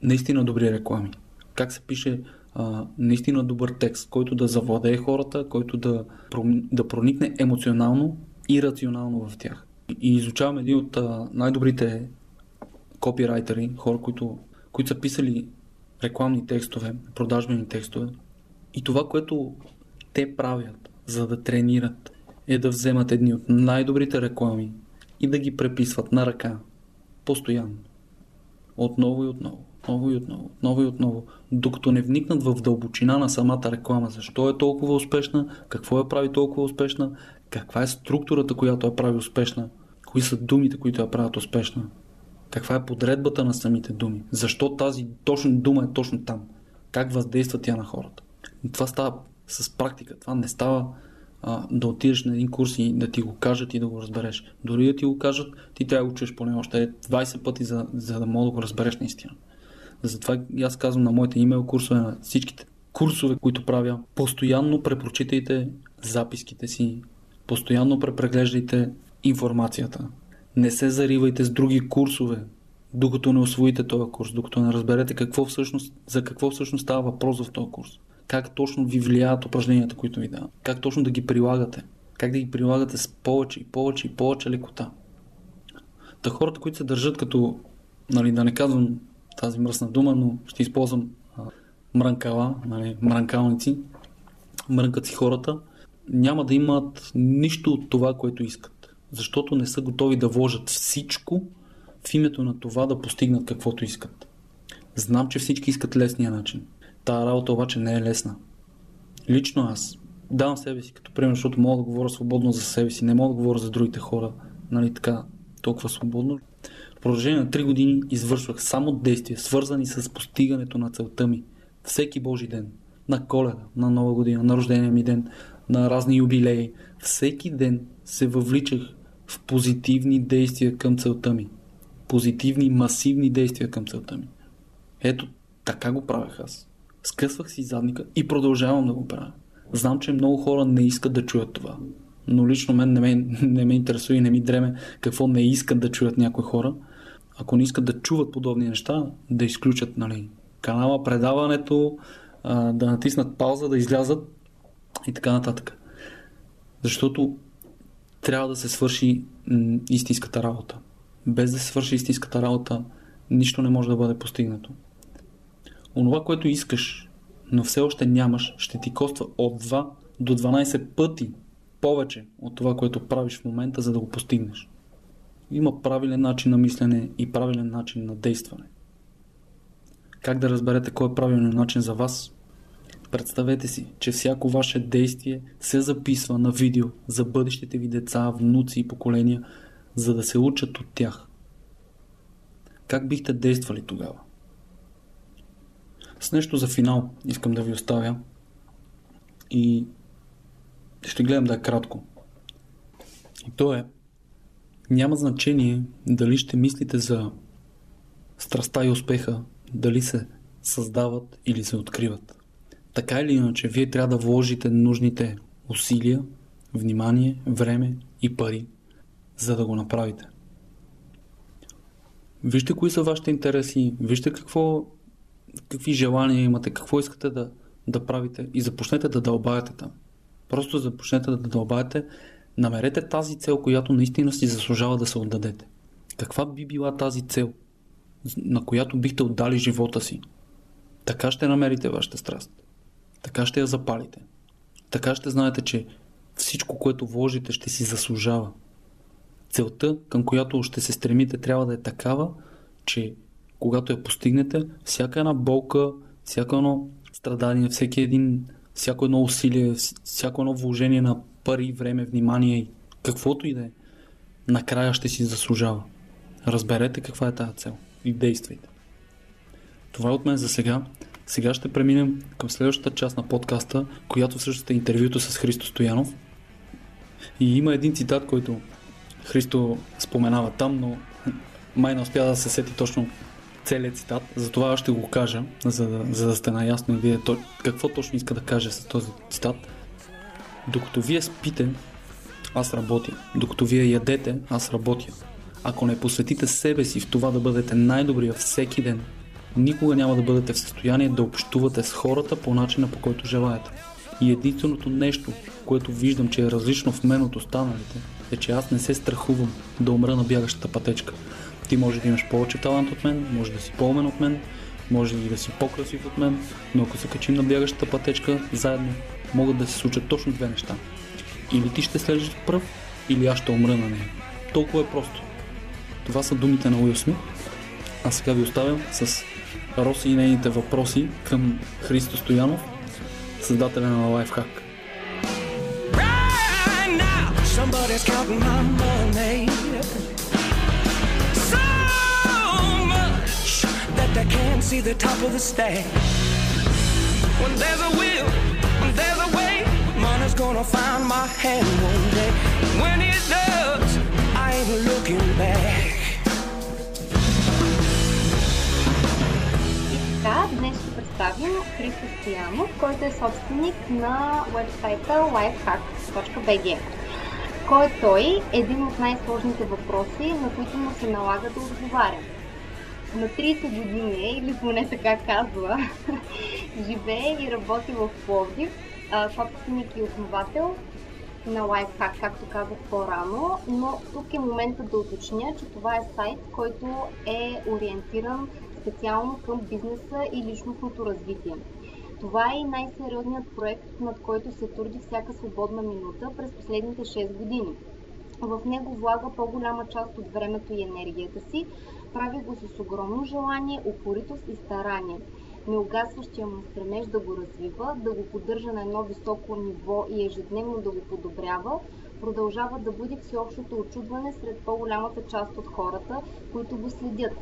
наистина добри реклами. Как се пише а, наистина добър текст, който да завладее хората, който да, да проникне емоционално и рационално в тях. И изучавам един от а, най-добрите копирайтери, хора, които, които са писали рекламни текстове, продажбени текстове. И това, което те правят, за да тренират, е да вземат едни от най-добрите реклами и да ги преписват на ръка, постоянно. Отново и отново, отново и отново, отново и отново, докато не вникнат в дълбочина на самата реклама. Защо е толкова успешна, какво я прави толкова успешна, каква е структурата, която я прави успешна, кои са думите, които я правят успешна, каква е подредбата на самите думи, защо тази точно дума е точно там, как въздейства тя на хората. Това става с практика, това не става а, да отидеш на един курс и да ти го кажат и да го разбереш. Дори да ти го кажат, ти трябва да учиш поне още 20 пъти, за, за да мога да го разбереш наистина. Затова аз казвам на моите имейл курсове, на всичките курсове, които правя, постоянно препрочитайте записките си, постоянно препреглеждайте информацията. Не се заривайте с други курсове, докато не освоите този курс, докато не разберете какво всъщност, за какво всъщност става въпрос в този курс как точно ви влияят упражненията, които ви дават, как точно да ги прилагате, как да ги прилагате с повече и повече и повече лекота. Та хората, които се държат като, нали, да не казвам тази мръсна дума, но ще използвам а, мрънкала, нали, мрънкалници, мрънкат си хората, няма да имат нищо от това, което искат. Защото не са готови да вложат всичко в името на това да постигнат каквото искат. Знам, че всички искат лесния начин. Тая работа обаче не е лесна. Лично аз давам себе си като пример, защото мога да говоря свободно за себе си, не мога да говоря за другите хора, нали така, толкова свободно. Продължение на 3 години извършвах само действия, свързани с постигането на целта ми. Всеки Божи ден. На коледа, на нова година, на рождения ми ден, на разни юбилеи. Всеки ден се въвличах в позитивни действия към целта ми. Позитивни, масивни действия към целта ми. Ето, така го правех аз. Скъсвах си задника и продължавам да го правя. Знам, че много хора не искат да чуят това. Но лично мен не ме, не ме интересува и не ми дреме какво не искат да чуят някои хора. Ако не искат да чуват подобни неща, да изключат нали, канала, предаването, да натиснат пауза, да излязат и така нататък. Защото трябва да се свърши истинската работа. Без да се свърши истинската работа, нищо не може да бъде постигнато онова, което искаш, но все още нямаш, ще ти коства от 2 до 12 пъти повече от това, което правиш в момента, за да го постигнеш. Има правилен начин на мислене и правилен начин на действане. Как да разберете кой е правилният начин за вас? Представете си, че всяко ваше действие се записва на видео за бъдещите ви деца, внуци и поколения, за да се учат от тях. Как бихте действали тогава? С нещо за финал искам да ви оставя и ще гледам да е кратко. И то е, няма значение дали ще мислите за страста и успеха, дали се създават или се откриват. Така или иначе, вие трябва да вложите нужните усилия, внимание, време и пари, за да го направите. Вижте кои са вашите интереси, вижте какво, какви желания имате, какво искате да, да правите и започнете да дълбаете там. Просто започнете да дълбаете, намерете тази цел, която наистина си заслужава да се отдадете. Каква би била тази цел, на която бихте отдали живота си? Така ще намерите вашата страст. Така ще я запалите. Така ще знаете, че всичко, което вложите, ще си заслужава. Целта, към която ще се стремите, трябва да е такава, че когато я постигнете, всяка една болка, всяко едно страдание, всеки един, всяко едно усилие, всяко едно вложение на пари, време, внимание и каквото и да е, накрая ще си заслужава. Разберете каква е тази цел и действайте. Това е от мен за сега. Сега ще преминем към следващата част на подкаста, която всъщност е интервюто с Христо Стоянов. И има един цитат, който Христо споменава там, но май не успя да се сети точно целият цитат. Затова аз ще го кажа, за да, за да сте наясно и вие какво точно иска да каже с този цитат. Докато вие спите, аз работя. Докато вие ядете, аз работя. Ако не посветите себе си в това да бъдете най-добрия всеки ден, никога няма да бъдете в състояние да общувате с хората по начина по който желаете. И единственото нещо, което виждам, че е различно в мен от останалите, е, че аз не се страхувам да умра на бягащата пътечка. Ти може да имаш повече талант от мен, може да си по-умен от мен, може и да си по-красив от мен, но ако се качим на бягащата пътечка, заедно могат да се случат точно две неща. Или ти ще слежеш пръв, или аз ще умра на нея. Толкова е просто. Това са думите на Уил Смит. А сега ви оставям с Роси и нейните въпроси към Христо Стоянов, създателя на Lifehack. Somebody's counting my money. So much that they can't see the top of the stack. When there's a will, gonna find my hand one day. When it does, I ain't looking back. Така, днес ще представим Христо Стоянов, който е собственик на вебсайта lifehack.bg. Кой е той? Един от най-сложните въпроси, на които му се налага да отговаря. На 30 години, или поне така казва, живее и работи в Пловдив, собственик и основател на Lifehack, както казах по-рано, но тук е момента да уточня, че това е сайт, който е ориентиран специално към бизнеса и личностното развитие. Това е и най-сериозният проект, над който се труди всяка свободна минута през последните 6 години. В него влага по-голяма част от времето и енергията си, прави го с огромно желание, упоритост и старание. Неугасващия му стремеж да го развива, да го поддържа на едно високо ниво и ежедневно да го подобрява, продължава да буди всеобщото очудване сред по-голямата част от хората, които го следят.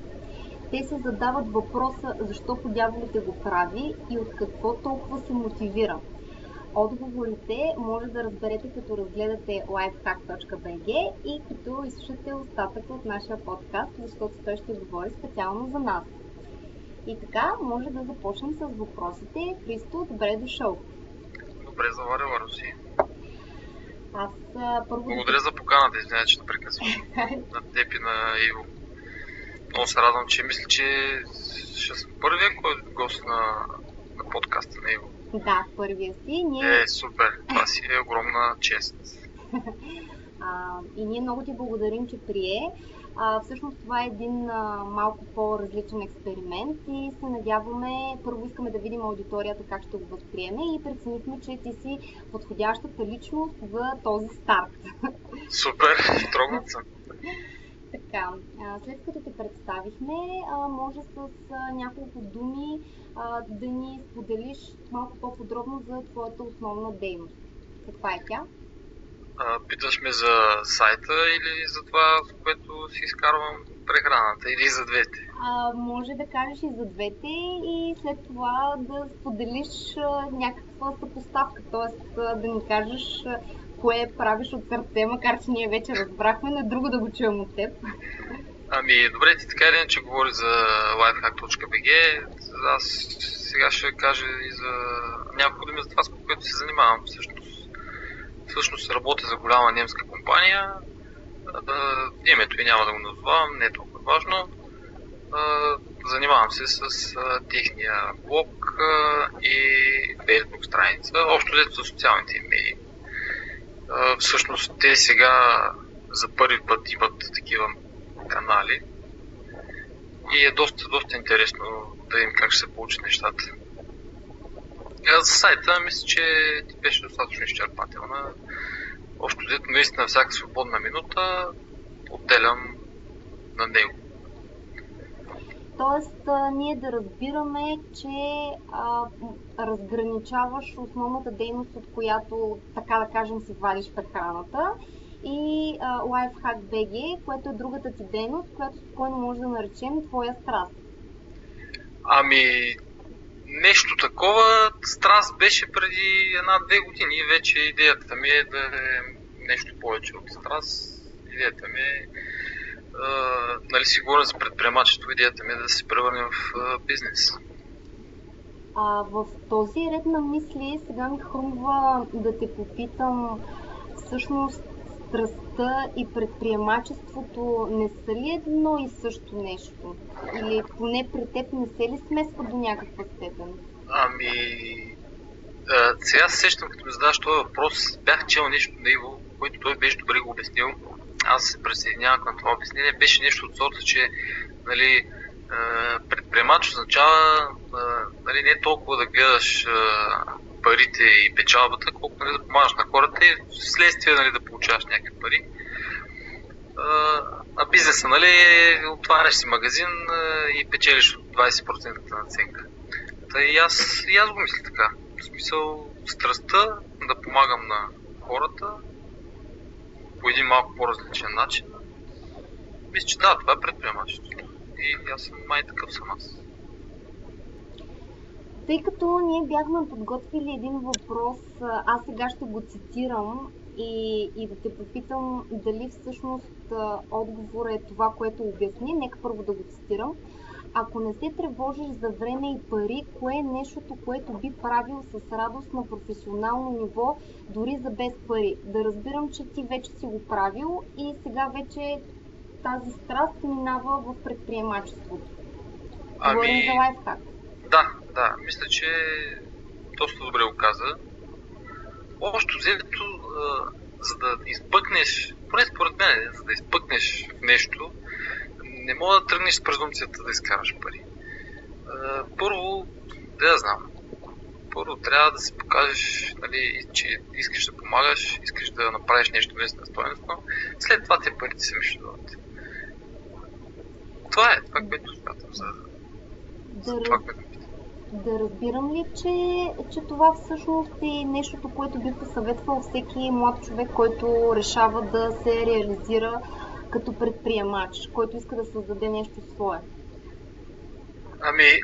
Те се задават въпроса защо по дяволите го прави и от какво толкова се мотивира. Отговорите може да разберете като разгледате lifehack.bg и като изслушате остатъка от нашия подкаст, защото той ще говори специално за нас. И така, може да започнем с въпросите. Христо, добре е дошъл. Добре заварила, Руси. Аз а, първо... Благодаря за поканата, извинявай, че прекъсвам. На теб и на Иво. Много се радвам, че мисля, че ще съм първия кой гост на, на подкаста на Иво. Да, първия си. Ние... Е, супер. Това си е огромна чест. А, и ние много ти благодарим, че прие. А, всъщност това е един а, малко по-различен експеримент и се надяваме, първо искаме да видим аудиторията как ще го възприеме и преценихме, че ти си подходящата личност за този старт. Супер, трогнат съм. Така, след като те представихме, може с няколко думи да ни споделиш малко по-подробно за твоята основна дейност. Каква е тя? А, питаш ме за сайта или за това, с което си изкарвам прехраната, или за двете? А, може да кажеш и за двете и след това да споделиш а, някаква съпоставка, т.е. да ни кажеш а, кое правиш от сърце, макар че ние вече разбрахме, но е друго да го чуем от теб. Ами, добре, ти така или иначе говори за lifehack.bg. Аз сега ще кажа и за няколко думи за това, с което се занимавам. Всъщност, всъщност работя за голяма немска компания. Името и няма да го назовавам, не е толкова важно. Занимавам се с техния блог и фейсбук страница, общо взето за социалните им медии. Всъщност те сега за първи път имат такива канали и е доста, доста интересно да видим как ще се получат нещата. А за сайта мисля, че ти беше достатъчно изчерпателна. Общо взето наистина всяка свободна минута отделям на него. Тоест, а, ние да разбираме, че а, разграничаваш основната дейност, от която, така да кажем, си вадиш прехраната и а, Lifehack BG, което е другата ти дейност, която спокойно може да наречем твоя страст. Ами, нещо такова, страст беше преди една-две години. Вече идеята ми е да е нещо повече от страст. Идеята ми е, а, нали си говоря за предприемачество, идеята ми е да се превърне в а, бизнес. А, в този ред на мисли сега ми хрумва да те попитам всъщност страстта и предприемачеството не са ли едно и също нещо? Или поне при теб не се ли смесва до някаква степен? Ами, а, сега се сещам, като ми задаваш този въпрос, бях чел нещо на Иво, което той беше добре го обяснил. Аз се присъединявам към това обяснение. Беше нещо от сорта, че нали, предприемач означава а, нали, не толкова да гледаш а, парите и печалбата, колко нали, да помагаш на хората и вследствие нали, да получаваш някакви пари. А, бизнеса, нали, отваряш си магазин и печелиш от 20% наценка. Та и аз, и аз го мисля така. В смисъл, страстта да помагам на хората по един малко по-различен начин. Мисля, че да, това е предприемачеството. И аз съм май такъв съм аз. Тъй като ние бяхме подготвили един въпрос, аз сега ще го цитирам и, и да те попитам дали всъщност отговор е това, което обясни. Нека първо да го цитирам. Ако не се тревожиш за време и пари, кое е нещото, което би правил с радост на професионално ниво, дори за без пари? Да разбирам, че ти вече си го правил и сега вече тази страст минава в предприемачеството. Говорим Ами, за лайфхак. да, да, мисля, че доста добре го каза. Общо взето, за да изпъкнеш, поне според мен, за да изпъкнеш в нещо, не мога да тръгнеш с презумцията да изкараш пари. Първо, да я знам, първо трябва да се покажеш, нали, че искаш да помагаш, искаш да направиш нещо наистина стойностно, след това те парите сами ще дадат. Това е това, което смятам за, за това, което да разбирам ли, че, че това всъщност е нещото, което би посъветвал всеки млад човек, който решава да се реализира като предприемач, който иска да създаде нещо свое? Ами,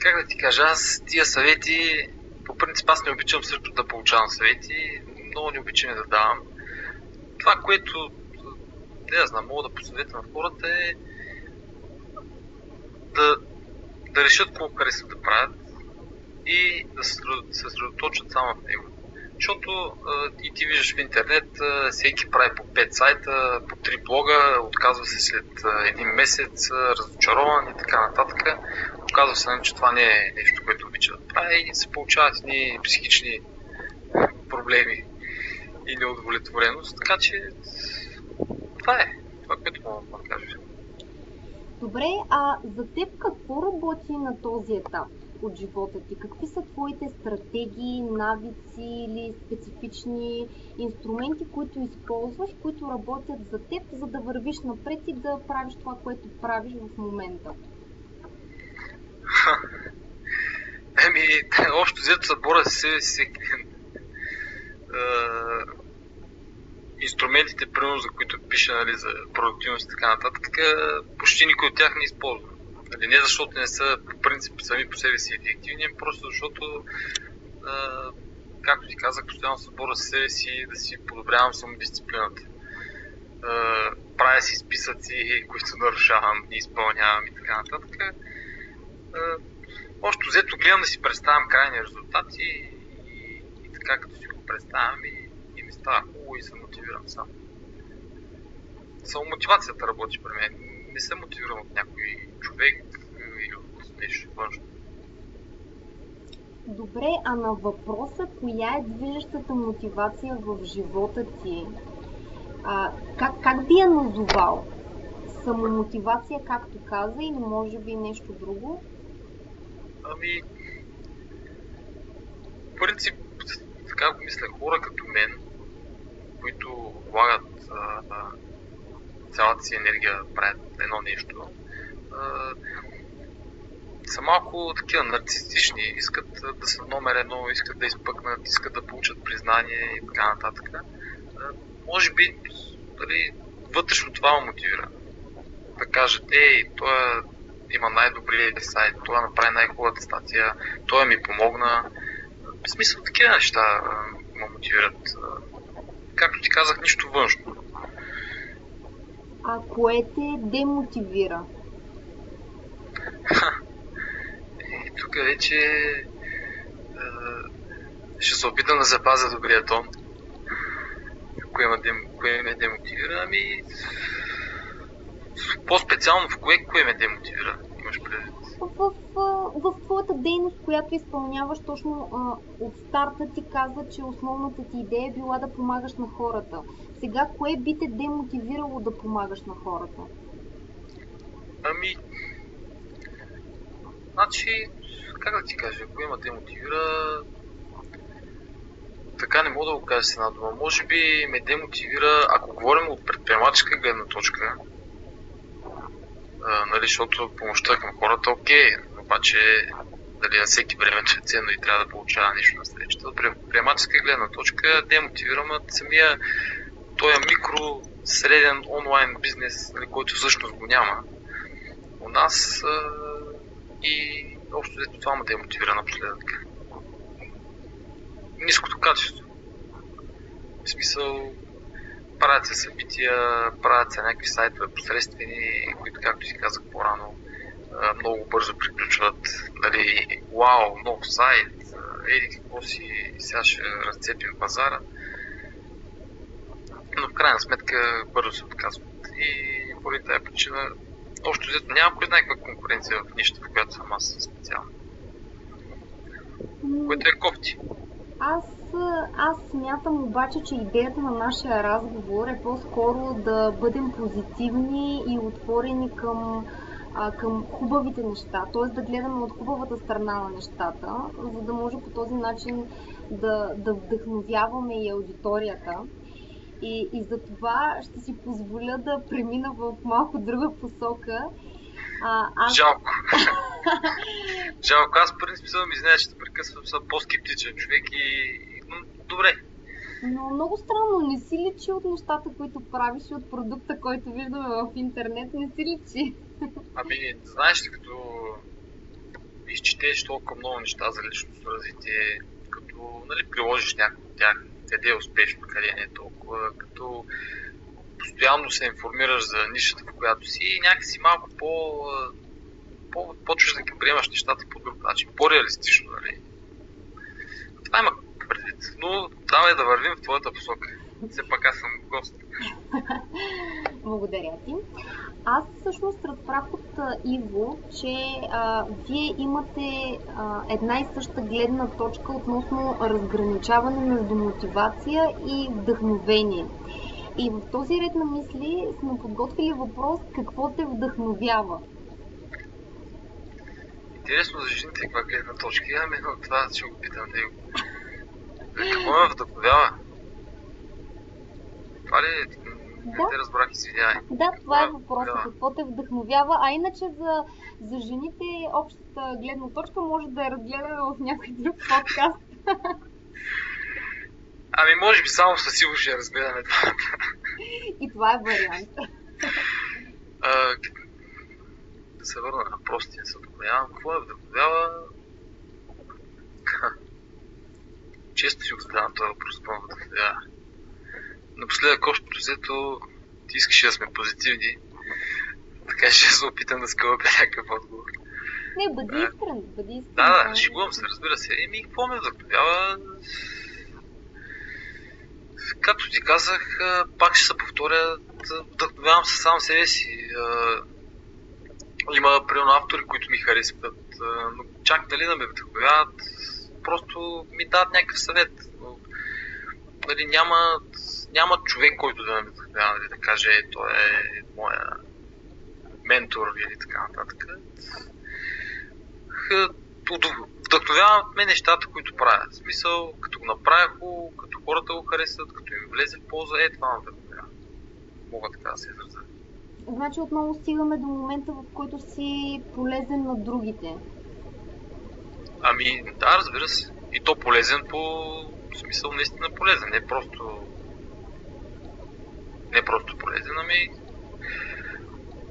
как да ти кажа, аз тия съвети, по принцип аз не обичам също да получавам съвети, много не обичам да давам. Това, което, не да знам, мога да посъветвам на хората е да, да решат какво харесват да правят и да се съсредо- се съсредоточат само в него. Защото и ти виждаш в интернет, всеки прави по 5 сайта, по 3 блога, отказва се след един месец, разочарован и така нататък. Оказва се, нали, че това не е нещо, което обича да прави и се получават едни психични проблеми и неудовлетвореност, така че това е. Това, което мога да кажа. Добре, а за теб какво работи на този етап от живота ти? Какви са твоите стратегии, навици или специфични инструменти, които използваш, които работят за теб, за да вървиш напред и да правиш това, което правиш в момента? Еми, общо взето събора с себе си. Инструментите, примерно, за които пише нали, за продуктивност и така нататък, почти никой от тях не използва. Нали, не защото не са по принцип сами по себе си ефективни, просто защото, а, както ти казах, постоянно събора с себе си да си подобрявам самодисциплината. А, правя си списъци, които нарушавам, не изпълнявам и така нататък. А, Общо взето гледам да си представям крайни резултати и, и, и така като си го представям и, и ми става хубаво и се мотивирам сам. Само мотивацията работи при мен. Не се мотивирам от някой човек или от нещо външно. Добре, а на въпроса, коя е движещата мотивация в живота ти, а, как, как би я назовал? Самомотивация, както каза, или може би нещо друго? Ами, в принцип, така го мисля, хора като мен, които влагат цялата си енергия правят едно нещо, а, са малко такива нарцистични, искат да са номер едно, искат да изпъкнат, искат да получат признание и така нататък. А, може би дали, вътрешно това ме мотивира. Да кажат, ей, той има най-добрия сайт, това направи най-хубавата статия, той ми помогна. В смисъл такива неща ме мотивират. Както ти казах, нищо външно. А кое те демотивира? И тук вече ще се опитам да запазя добрия тон. Кое ме, дем, кое ме демотивира? Ами, по-специално в кое, кое ме демотивира? Имаш предвид? В, в, в твоята дейност, която изпълняваш точно а, от старта ти казва, че основната ти идея е била да помагаш на хората. Сега, кое би те демотивирало да помагаш на хората? Ами, значи, как да ти кажа, кое ме демотивира, така не мога да го кажа с една дума. Може би ме демотивира, ако говорим от предприемаческа гледна точка, а, нали, защото помощта към хората окей, обаче дали на всеки време е ценно и трябва да получава нещо на среща. От приемаческа гледна точка демотивирам от самия този микро, среден онлайн бизнес, нали, който всъщност го няма у нас и общо взето това ме демотивира напоследък. Ниското качество. В смисъл, правят се събития, правят се някакви сайтове посредствени, които, както си казах по-рано, много бързо приключват. Нали, вау, нов сайт, еди какво си, сега ще разцепим пазара. Но в крайна сметка бързо се отказват. И поради тази причина, общо взето няма кой някаква конкуренция в нищо, в която съм аз специално. Което е кофти. Аз, аз смятам обаче, че идеята на нашия разговор е по-скоро да бъдем позитивни и отворени към, а, към хубавите неща, т.е. да гледаме от хубавата страна на нещата, за да може по този начин да, да вдъхновяваме и аудиторията. И, и за това ще си позволя да премина в малко друга посока. А, аз... Жалко. Жалко. Аз, в принцип, съм, извиня, че прекъсвам, съм по-скептичен човек и... Но, добре. Но много странно, не си личи от нещата, които правиш и от продукта, който виждаме в интернет, не си личи. Ами, знаеш ли, като изчетеш толкова много неща за личностно развитие, като нали, приложиш някакво от тях, къде е успешно, къде не е толкова, като постоянно се информираш за нишата, в която си и някакси малко по, по почваш да ги приемаш нещата по друг начин, по-реалистично, нали? Това има предвид. Но давай да вървим в твоята посока. Все пак аз съм гост. Благодаря ти. Аз всъщност разбрах от Иво, че а, вие имате а, една и съща гледна точка относно разграничаване между мотивация и вдъхновение. И в този ред на мисли сме подготвили въпрос какво те вдъхновява. Интересно за жените каква гледна точка имаме, но това ще го питам него. Какво ме вдъхновява? Това ли е? Да. те разбрах, извинявай. Да, това е въпросът. вдъхновява? Какво те вдъхновява? А иначе за, за жените общата гледна точка може да я разгледаме в някой друг подкаст. Ами може би само със сигурност ще разгледаме това. И това е вариант. А, да се върна на простия се вдъхновявам. Какво ме вдъхновява? Често си го задавам този въпрос, вдъхновява. Напоследък, общо взето, ти искаше да сме позитивни, така ще се опитам да скълъпя някакъв отговор. Не, бъди искрен, бъди искрен. Да, Това да, е- шегувам се, разбира се. Еми, какво ме вдъхновява? Както ти казах, пак ще се повторя, вдъхновявам се сам себе си. Има, примерно, автори, които ми харесват, но чак дали да ме вдъхновяват, просто ми дават някакъв съвет. Но, нали, няма, няма човек, който да ме вдъхновява, нали, да каже, «Е, той е моя ментор или така нататък. Вдъхновяват ме нещата, които правя. В смисъл, като го направя хубаво, като хората го харесват, като им влезе в полза, е това ме вдъхновява. Мога така да се изразя. Значи отново стигаме до момента, в който си полезен на другите. Ами, да, разбира се. И то полезен по в смисъл наистина полезен, не просто не просто полезен, ами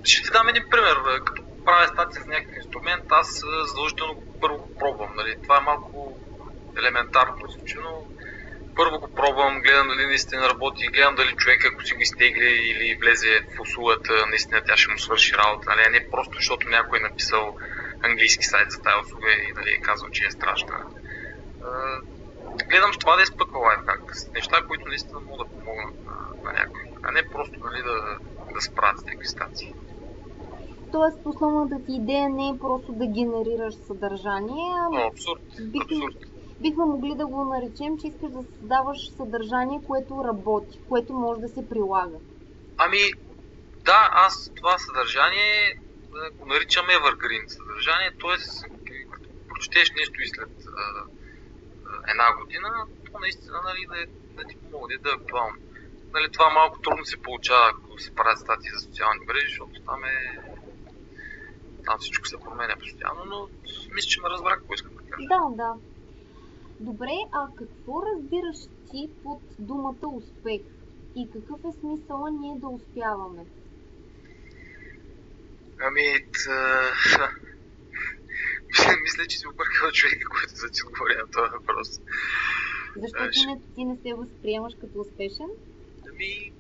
ще ти дам един пример. Като правя статия за някакъв инструмент, аз задължително първо го пробвам. Нали? Това е малко елементарно но първо го пробвам, гледам дали наистина работи, гледам дали човек, ако си го изтегли или влезе в услугата, наистина тя ще му свърши работа. Нали? Не просто защото някой е написал английски сайт за тази услуга и нали, е казал, че е страшна. Гледам с това да е спъква лайфхак. С неща, които наистина могат да помогнат на, на някой. А не просто нали, да, да справят с някакви статии. Тоест, основната ти идея не е просто да генерираш съдържание, а абсурд. бихме, Абсурд. бихме могли да го наречем, че искаш да създаваш съдържание, което работи, което може да се прилага. Ами, да, аз това съдържание го наричам evergreen съдържание, т.е. като прочетеш нещо и след една година, то наистина нали, да, е, да ти помогне да е. Нали, това малко трудно се получава, ако се правят статии за социални мрежи, защото там е там всичко се променя постоянно, но мисля, че ме разбрах какво искам да кажа. Да, да. Добре, а какво разбираш ти под думата успех? И какъв е смисъла ние да успяваме? Ами, та... мисля, че си объркал човека, който да ти отговори на този въпрос. Защо ти не, ти не се възприемаш като успешен? Ами,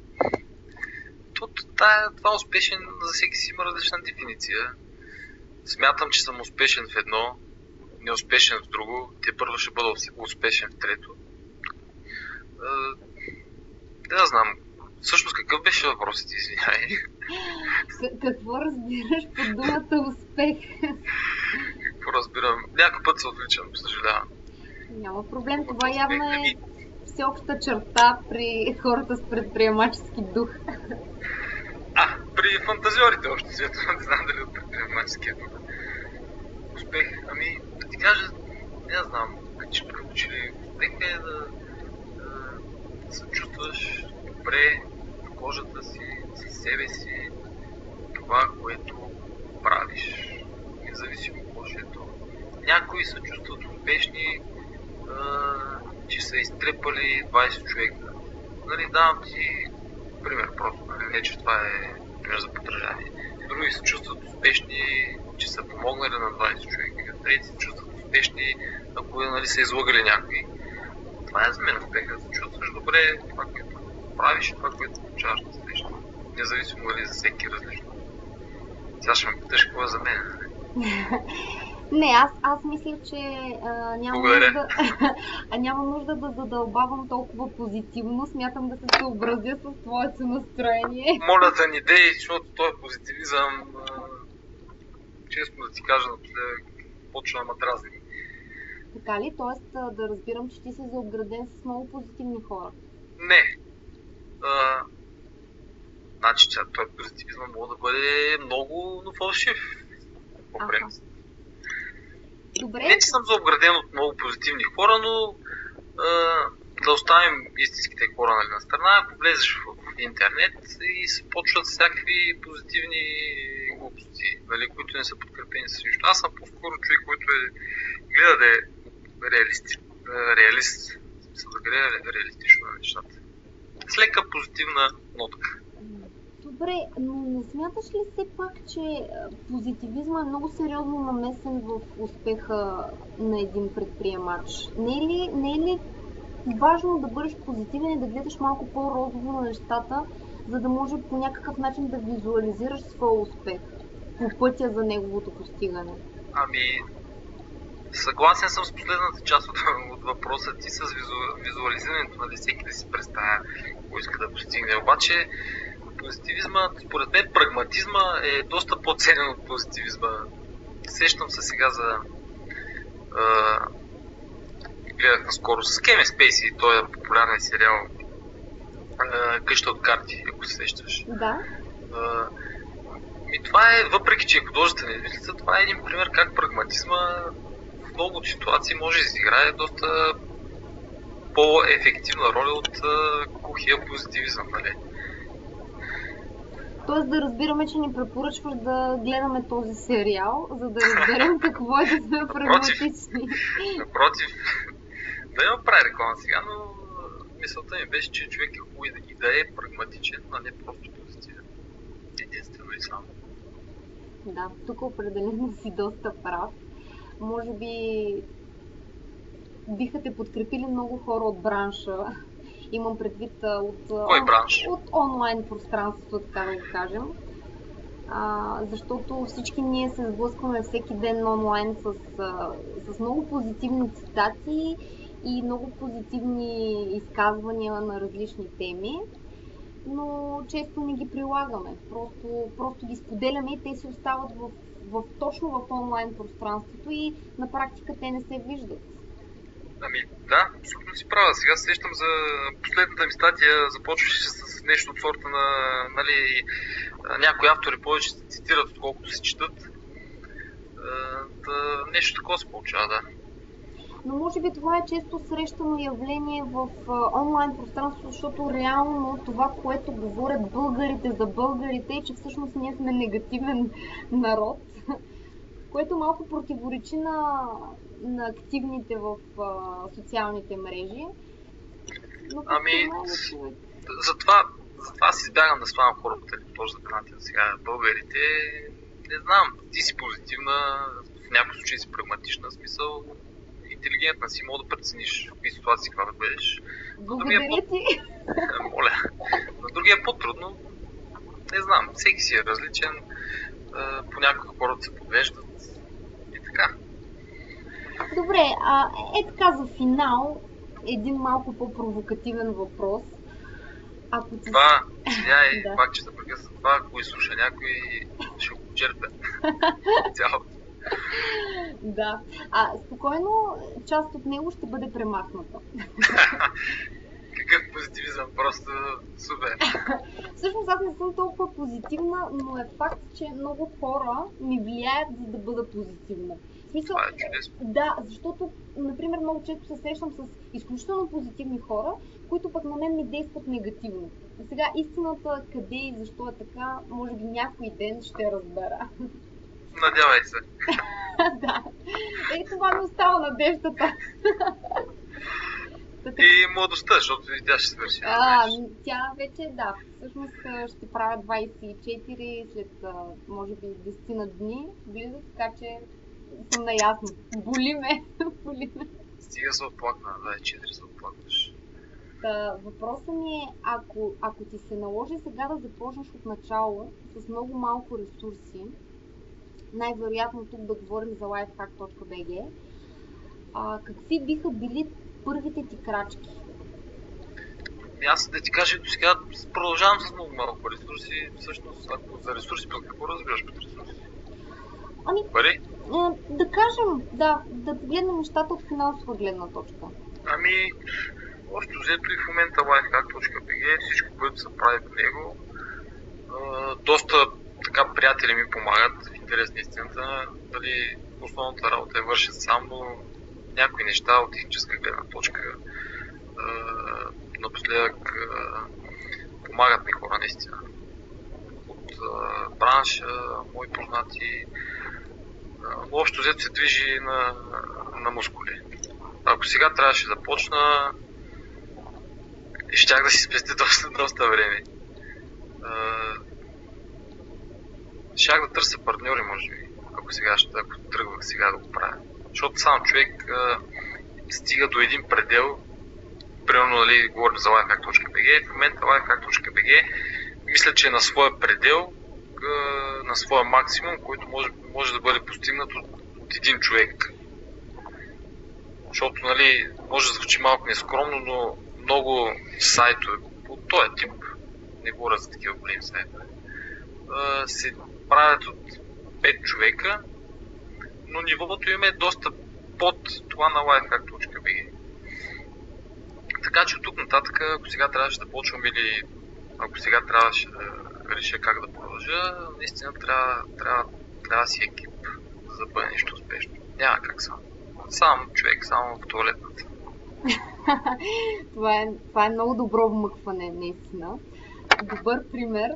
то, тая, това успешен за всеки си има различна дефиниция. Смятам, че съм успешен в едно, неуспешен в друго, те първо ще бъда успешен в трето. Да знам. Всъщност какъв беше въпросът, извинявай? Какво разбираш под думата успех? Какво разбирам? Някой път се отличам, съжалявам. Няма проблем, това явно е всеобща черта при хората с предприемачески дух. А, при фантазиорите още свето, не знам дали от предприемаческия дух. Успех, ами, да ти кажа, не знам, като че ли успех е да, да, се чувстваш добре в кожата си, със себе си, това, което правиш, независимо какво ще е то. Някои се чувстват успешни, а, че са изтрепали 20 човека. Нали, давам ти пример просто, нали, не че това е пример за подражание. Други се чувстват успешни, че са помогнали на 20 човека. Трети се чувстват успешни, ако нали, са излагали някой. Това е за мен успеха. Да се чувстваш добре това, което правиш и това, което получаваш на среща. Независимо дали за всеки е различно. Сега ще ме питаш какво е за мен. Не, аз, аз мисля, че а, няма, Благодаря. нужда, а няма нужда да задълбавам толкова позитивно. Смятам да се съобразя с твоето настроение. Моля да ни дей, защото този позитивизъм, а, честно да ти кажа, напоследък почва да ме дразни. Така ли? Тоест да разбирам, че ти си заобграден с много позитивни хора. Не. А, значи, той позитивизъм може да бъде много, но фалшив. Принцип. Добре, Не, че съм заобграден от много позитивни хора, но а, да оставим истинските хора нали, на страна. Влезеш в интернет и се почват всякакви позитивни глупости, нали, които не са подкрепени с нищо. Аз съм по-скоро човек, който е, гледа да е реалист. реалист. Смисъл да гледа ре- реалистично на нещата. С лека позитивна нотка. Добре, но не смяташ ли все пак, че а, позитивизма е много сериозно намесен в успеха на един предприемач? Не е ли, не е ли важно да бъдеш позитивен и да гледаш малко по-розово на нещата, за да може по някакъв начин да визуализираш своя успех по пътя за неговото постигане? Ами, съгласен съм с последната част от, от въпроса ти с визу, визуализирането, нали, всеки да си представя какво иска да постигне. Обаче, позитивизма, според мен, прагматизма е доста по-ценен от позитивизма. Сещам се сега за... А, гледах наскоро с Кеме Спейси, той е популярен сериал а, Къща от карти, ако се сещаш. Да, А, И това е, въпреки че е художествена измислица, това е един пример как прагматизма в много ситуации може да изиграе доста по-ефективна роля от кухия позитивизъм, нали? Тоест да разбираме, че ни препоръчваш да гледаме този сериал, за да разберем какво е да сме прагматични. Напротив, да не прави реклама сега, но мисълта ми беше, че човек е хубаво и да, и да е прагматичен, а не просто позитивен. Единствено и само. Да, тук определено си доста прав. Може би биха те подкрепили много хора от бранша. Имам предвид от, Кой бранш? от онлайн пространството, така да го кажем. А, защото всички ние се сблъскваме всеки ден онлайн с, с много позитивни цитати и много позитивни изказвания на различни теми, но често не ги прилагаме. Просто, просто ги споделяме и те си остават в, в, точно в онлайн пространството и на практика те не се виждат. Ами да, абсолютно си права. Сега се сещам за последната ми статия, започваше с нещо от сорта на нали, някои автори повече се цитират, отколкото се четат. А, да, нещо такова се получава, да. Но може би това е често срещано явление в онлайн пространството, защото реално това, което говорят българите за българите е, че всъщност ние сме негативен народ, което малко противоречи на, на активните в а, социалните мрежи. Но Ами, това е човек. Затова, затова аз избягам да свалям хората по този начин сега. Българите, не знам, ти си позитивна, в някои случаи си прагматична, смисъл интелигентна си, мога да прецениш в какви ситуации каква да бъдеш. Благодаря ти. Е, Моля. На другия е по-трудно. Не знам, всеки си е различен. Понякога хората се подвеждат и така. Добре, а, е така за финал, един малко по-провокативен въпрос. Ако ти... Това, сега е Да. пак, че се прекъсва това, ако изслуша някой, ще го черпе. Цялото. Да. А, спокойно, част от него ще бъде премахната. Какъв позитивизъм, просто супер. Всъщност аз не съм толкова позитивна, но е факт, че много хора ми влияят за да бъда позитивна. Смисъл, Това е чудесно. да, защото, например, много често се срещам с изключително позитивни хора, които пък на мен ми действат негативно. И сега истината къде и защо е така, може би някой ден ще разбера. Надявай се. да. Е, това ми остава надеждата. Така. И младостта, защото и тя ще свърши. А, тя вече да. Всъщност ще правя 24 след може би 10 на дни близо, така че съм наясно. Боли ме. Боли ме. Стига се оплакна, 24 се оплакваш. Та, въпросът ми е, ако, ако ти се наложи сега да започнеш от начало с много малко ресурси най-вероятно тук да говорим за lifehack.bg, а, какви биха били първите ти крачки? Ами Аз да ти кажа, до сега продължавам с много малко ресурси. Всъщност, ако за ресурси, пък какво разбираш под ресурси? Ами, Пари? а, да кажем, да, да погледнем нещата от финансова гледна точка. Ами, общо взето и в момента lifehack.bg, всичко, което се прави в него, доста така приятели ми помагат, в интерес на истината. Дали основната работа е вършат сам, но някои неща от техническа гледна точка напоследък помагат ми хора наистина. От бранша, мои познати, общо взето се движи на, на мускули. Ако сега трябваше да почна, щях да си спести доста, доста време. Щях да търся партньори, може би, ако сега ако тръгвах сега да го правя. Защото сам човек а, стига до един предел, примерно, нали, говорим за lifehack.bg, в момента lifehack.bg мисля, че е на своя предел, а, на своя максимум, който може, може да бъде постигнат от, от един човек. Защото, нали, може да звучи малко нескромно, но много сайтове от този тип, не говоря за такива големи сайтове, се правят от 5 човека, но нивото им е доста под това на lifehack.bg. Така че от тук нататък, ако сега трябваше да почвам или ако сега трябваше да реша как да продължа, наистина трябва, трябва, трябва да си екип, за да бъде нещо успешно. Няма как сам. Сам човек, само в туалетната. това, е, това е много добро вмъкване, наистина. Добър пример.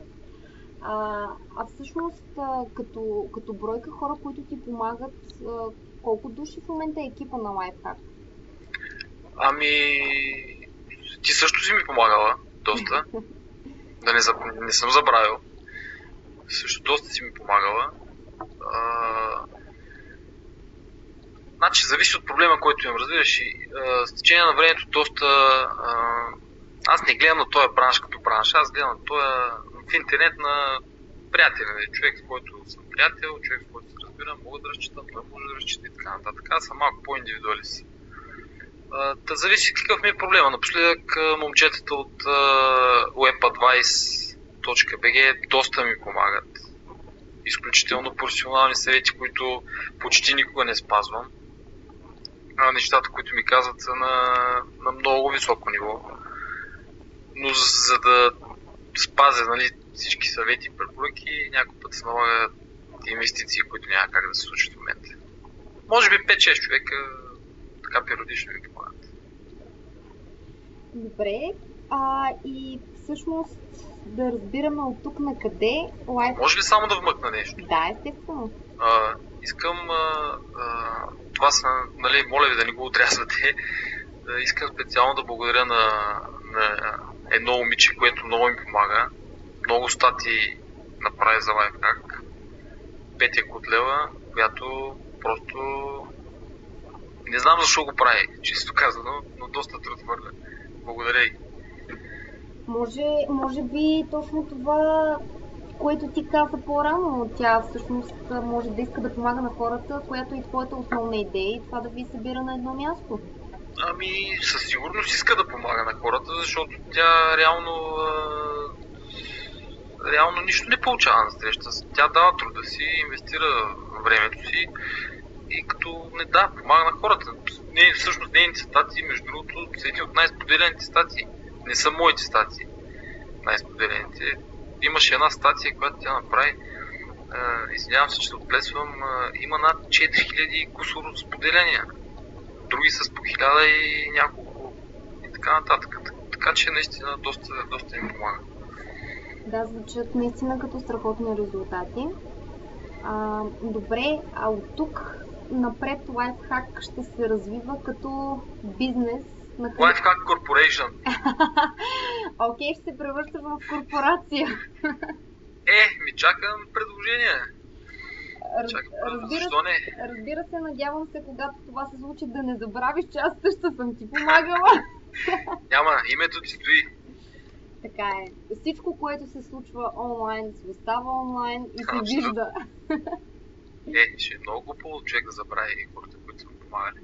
А, а всъщност, а, като, като бройка хора, които ти помагат, а, колко души в момента е екипа на Lifehack? Ами, ти също си ми помагала доста. да не, заб- не съм забравил. Също доста си ми помагала. А, значи, зависи от проблема, който имам, разбираш. И, а, с течение на времето доста... А, аз не гледам на този бранш като бранш, аз гледам на този в интернет на приятели, нали, човек, с който съм приятел, човек, с който се разбирам, мога да разчитам, той може да разчита и така нататък. Аз съм малко по-индивидуалист. Та зависи какъв ми е проблема. Напоследък момчетата от webadvice.bg доста ми помагат. Изключително професионални съвети, които почти никога не спазвам. Нещата, които ми казват са на, на много високо ниво. Но за да спазя нали, всички съвети и препоръки, някой път се налага инвестиции, които няма как да се случат в момента. Може би 5-6 човека така периодично ми помагат. Добре. А, и всъщност да разбираме от тук на къде Life... Може ли само да вмъкна нещо? Да, естествено. А, искам, а, а, това са, нали, моля ви да не го отрязвате, а, искам специално да благодаря на, на едно момиче, което много ми помага. Много стати направи за лайфхак. Петя Котлева, която просто не знам защо го прави, чисто казано, но доста труд хвърля. Благодаря й. Може, може би точно това, което ти каза по-рано, тя всъщност може да иска да помага на хората, която е твоята основна идея и това да ви събира на едно място. Ами, със сигурност иска да помага на хората, защото тя реално реално нищо не получава на среща. Тя дава труда си, инвестира времето си и като не да, помага на хората. Не, всъщност нейните статии, между другото, са едни от най-споделените статии. Не са моите статии най-споделените. Имаше една статия, която тя направи, извинявам се, че се отплесвам, има над 4000 кусор споделения. Други с по 1000 и няколко и така нататък. Така че наистина доста, доста им помага. Да, звучат наистина като страхотни резултати. А, добре, а от тук напред Lifehack ще се развива като бизнес на храни. Lifehack Corporation. Окей, ще се превръща в корпорация. Е, ми чакам предложения. Раз, Чакам, разбира, защо не? разбира се, надявам се, когато това се случи, да не забравиш, че аз също съм ти помагала. Няма, името ти стои. така е. Всичко, което се случва онлайн, си остава онлайн и се Абсолютно. вижда. Е, ще е много глупо човек да забрави хората, които са му помагали.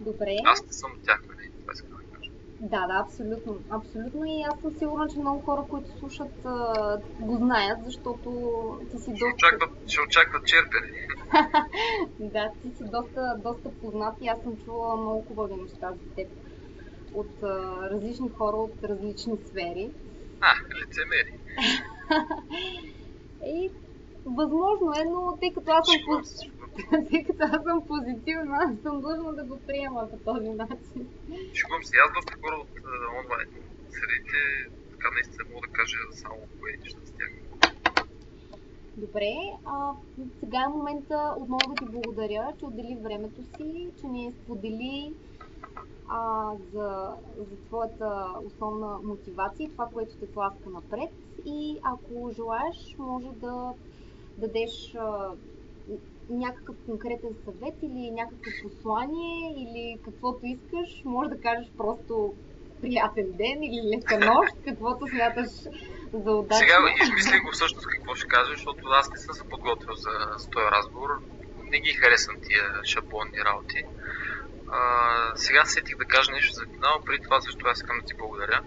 Добре. Аз не съм тях, нали? Това искам да. Да, абсолютно. Абсолютно и аз съм сигурна, че много хора, които слушат, го знаят, защото ти си Ще доста... очакват, ще очакват черпене. Да, ти си доста, доста познат и аз съм чула много хубави неща за теб от а, различни хора от различни сфери. А, лицемери. И възможно е, но тъй като аз съм, поз... тъй като аз съм позитивна, аз съм длъжна да го приема по този начин. Шегувам се. Аз доста хора от а, онлайн средите, така наистина мога да кажа само кое неща с тях. Добре, а, сега е момента отново да ти благодаря, че отдели времето си, че ни сподели а, за, за твоята основна мотивация и това, което те тласка напред. И ако желаеш, може да дадеш а, някакъв конкретен съвет или някакво послание или каквото искаш. Може да кажеш просто приятен ден или лека нощ, каквото смяташ за удачно. Сега измислих го всъщност какво ще кажа, защото аз не съм се подготвил за, за този разговор. Не ги харесвам тия шаблонни работи. А, сега сетих да кажа нещо за финал, преди това също аз искам да ти благодаря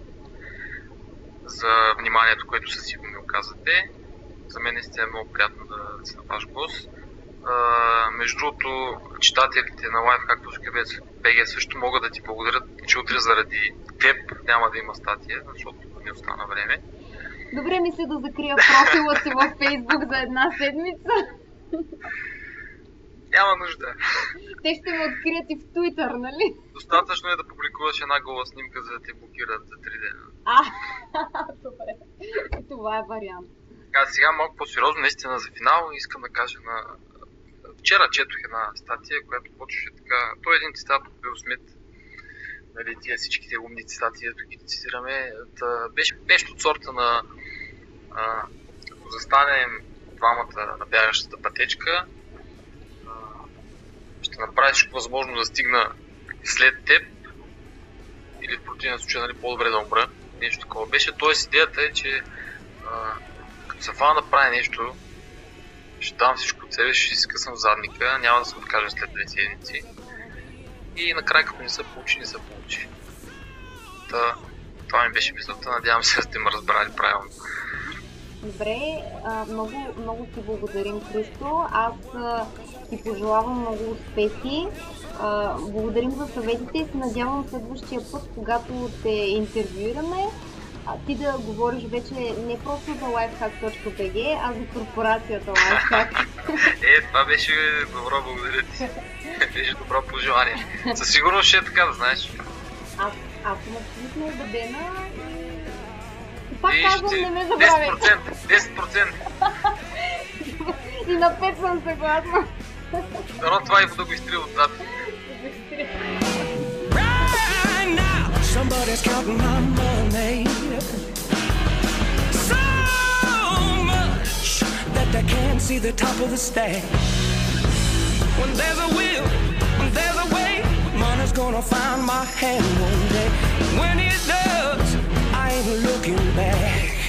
за вниманието, което със сигурно ми оказвате. За мен наистина е много приятно да си на ваш гост. Между другото, читателите на lifehack.bg също могат да ти благодарят, че утре заради теб няма да има статия, защото не остана време. Добре ми се да закрия профила си във Фейсбук за една седмица. Няма нужда. Те ще ме открият и в Twitter, нали? Достатъчно е да публикуваш една гола снимка, за да те блокират за 3 дена. А, добре. Това е вариант. А сега малко по-сериозно, наистина за финал искам да кажа на... Вчера четох една статия, която почваше така... Той е един цитат от Бил Смит. Нали, тия всичките умни цитати, ето ги цитираме. Та, беше нещо от сорта на... А, ако застанем двамата на бягащата пътечка, а, ще направиш всичко възможно да стигна след теб или в противен случай нали, по-добре да умра. Нещо такова беше. Тоест идеята е, че а, се фана да прави нещо, ще дам всичко от себе, ще си скъсам задника, няма да се откажа след две седмици. И накрая, като не се получи, не се получи. Та, това ми беше мисълта, надявам се да сте ме разбрали правилно. Добре, много, много ти благодарим, Христо. Аз ти пожелавам много успехи. Благодарим за съветите и се надявам следващия път, когато те интервюираме, а, ти да говориш вече не просто за lifehack.bg, а за корпорацията Lifehack. Е, това беше добро, благодаря ти. беше добро пожелание. Със сигурност ще е така, да знаеш. Аз, аз съм абсолютно убедена и... пак казвам, ще- не ме забравяйте. 10%, 10%. И на 5 съм съгласна. Дано това и да го изтрия от somebody's counting my money. made so much that they can't see the top of the stack. When there's a will, when there's a way, money's gonna find my hand one day. When it does, I ain't looking back.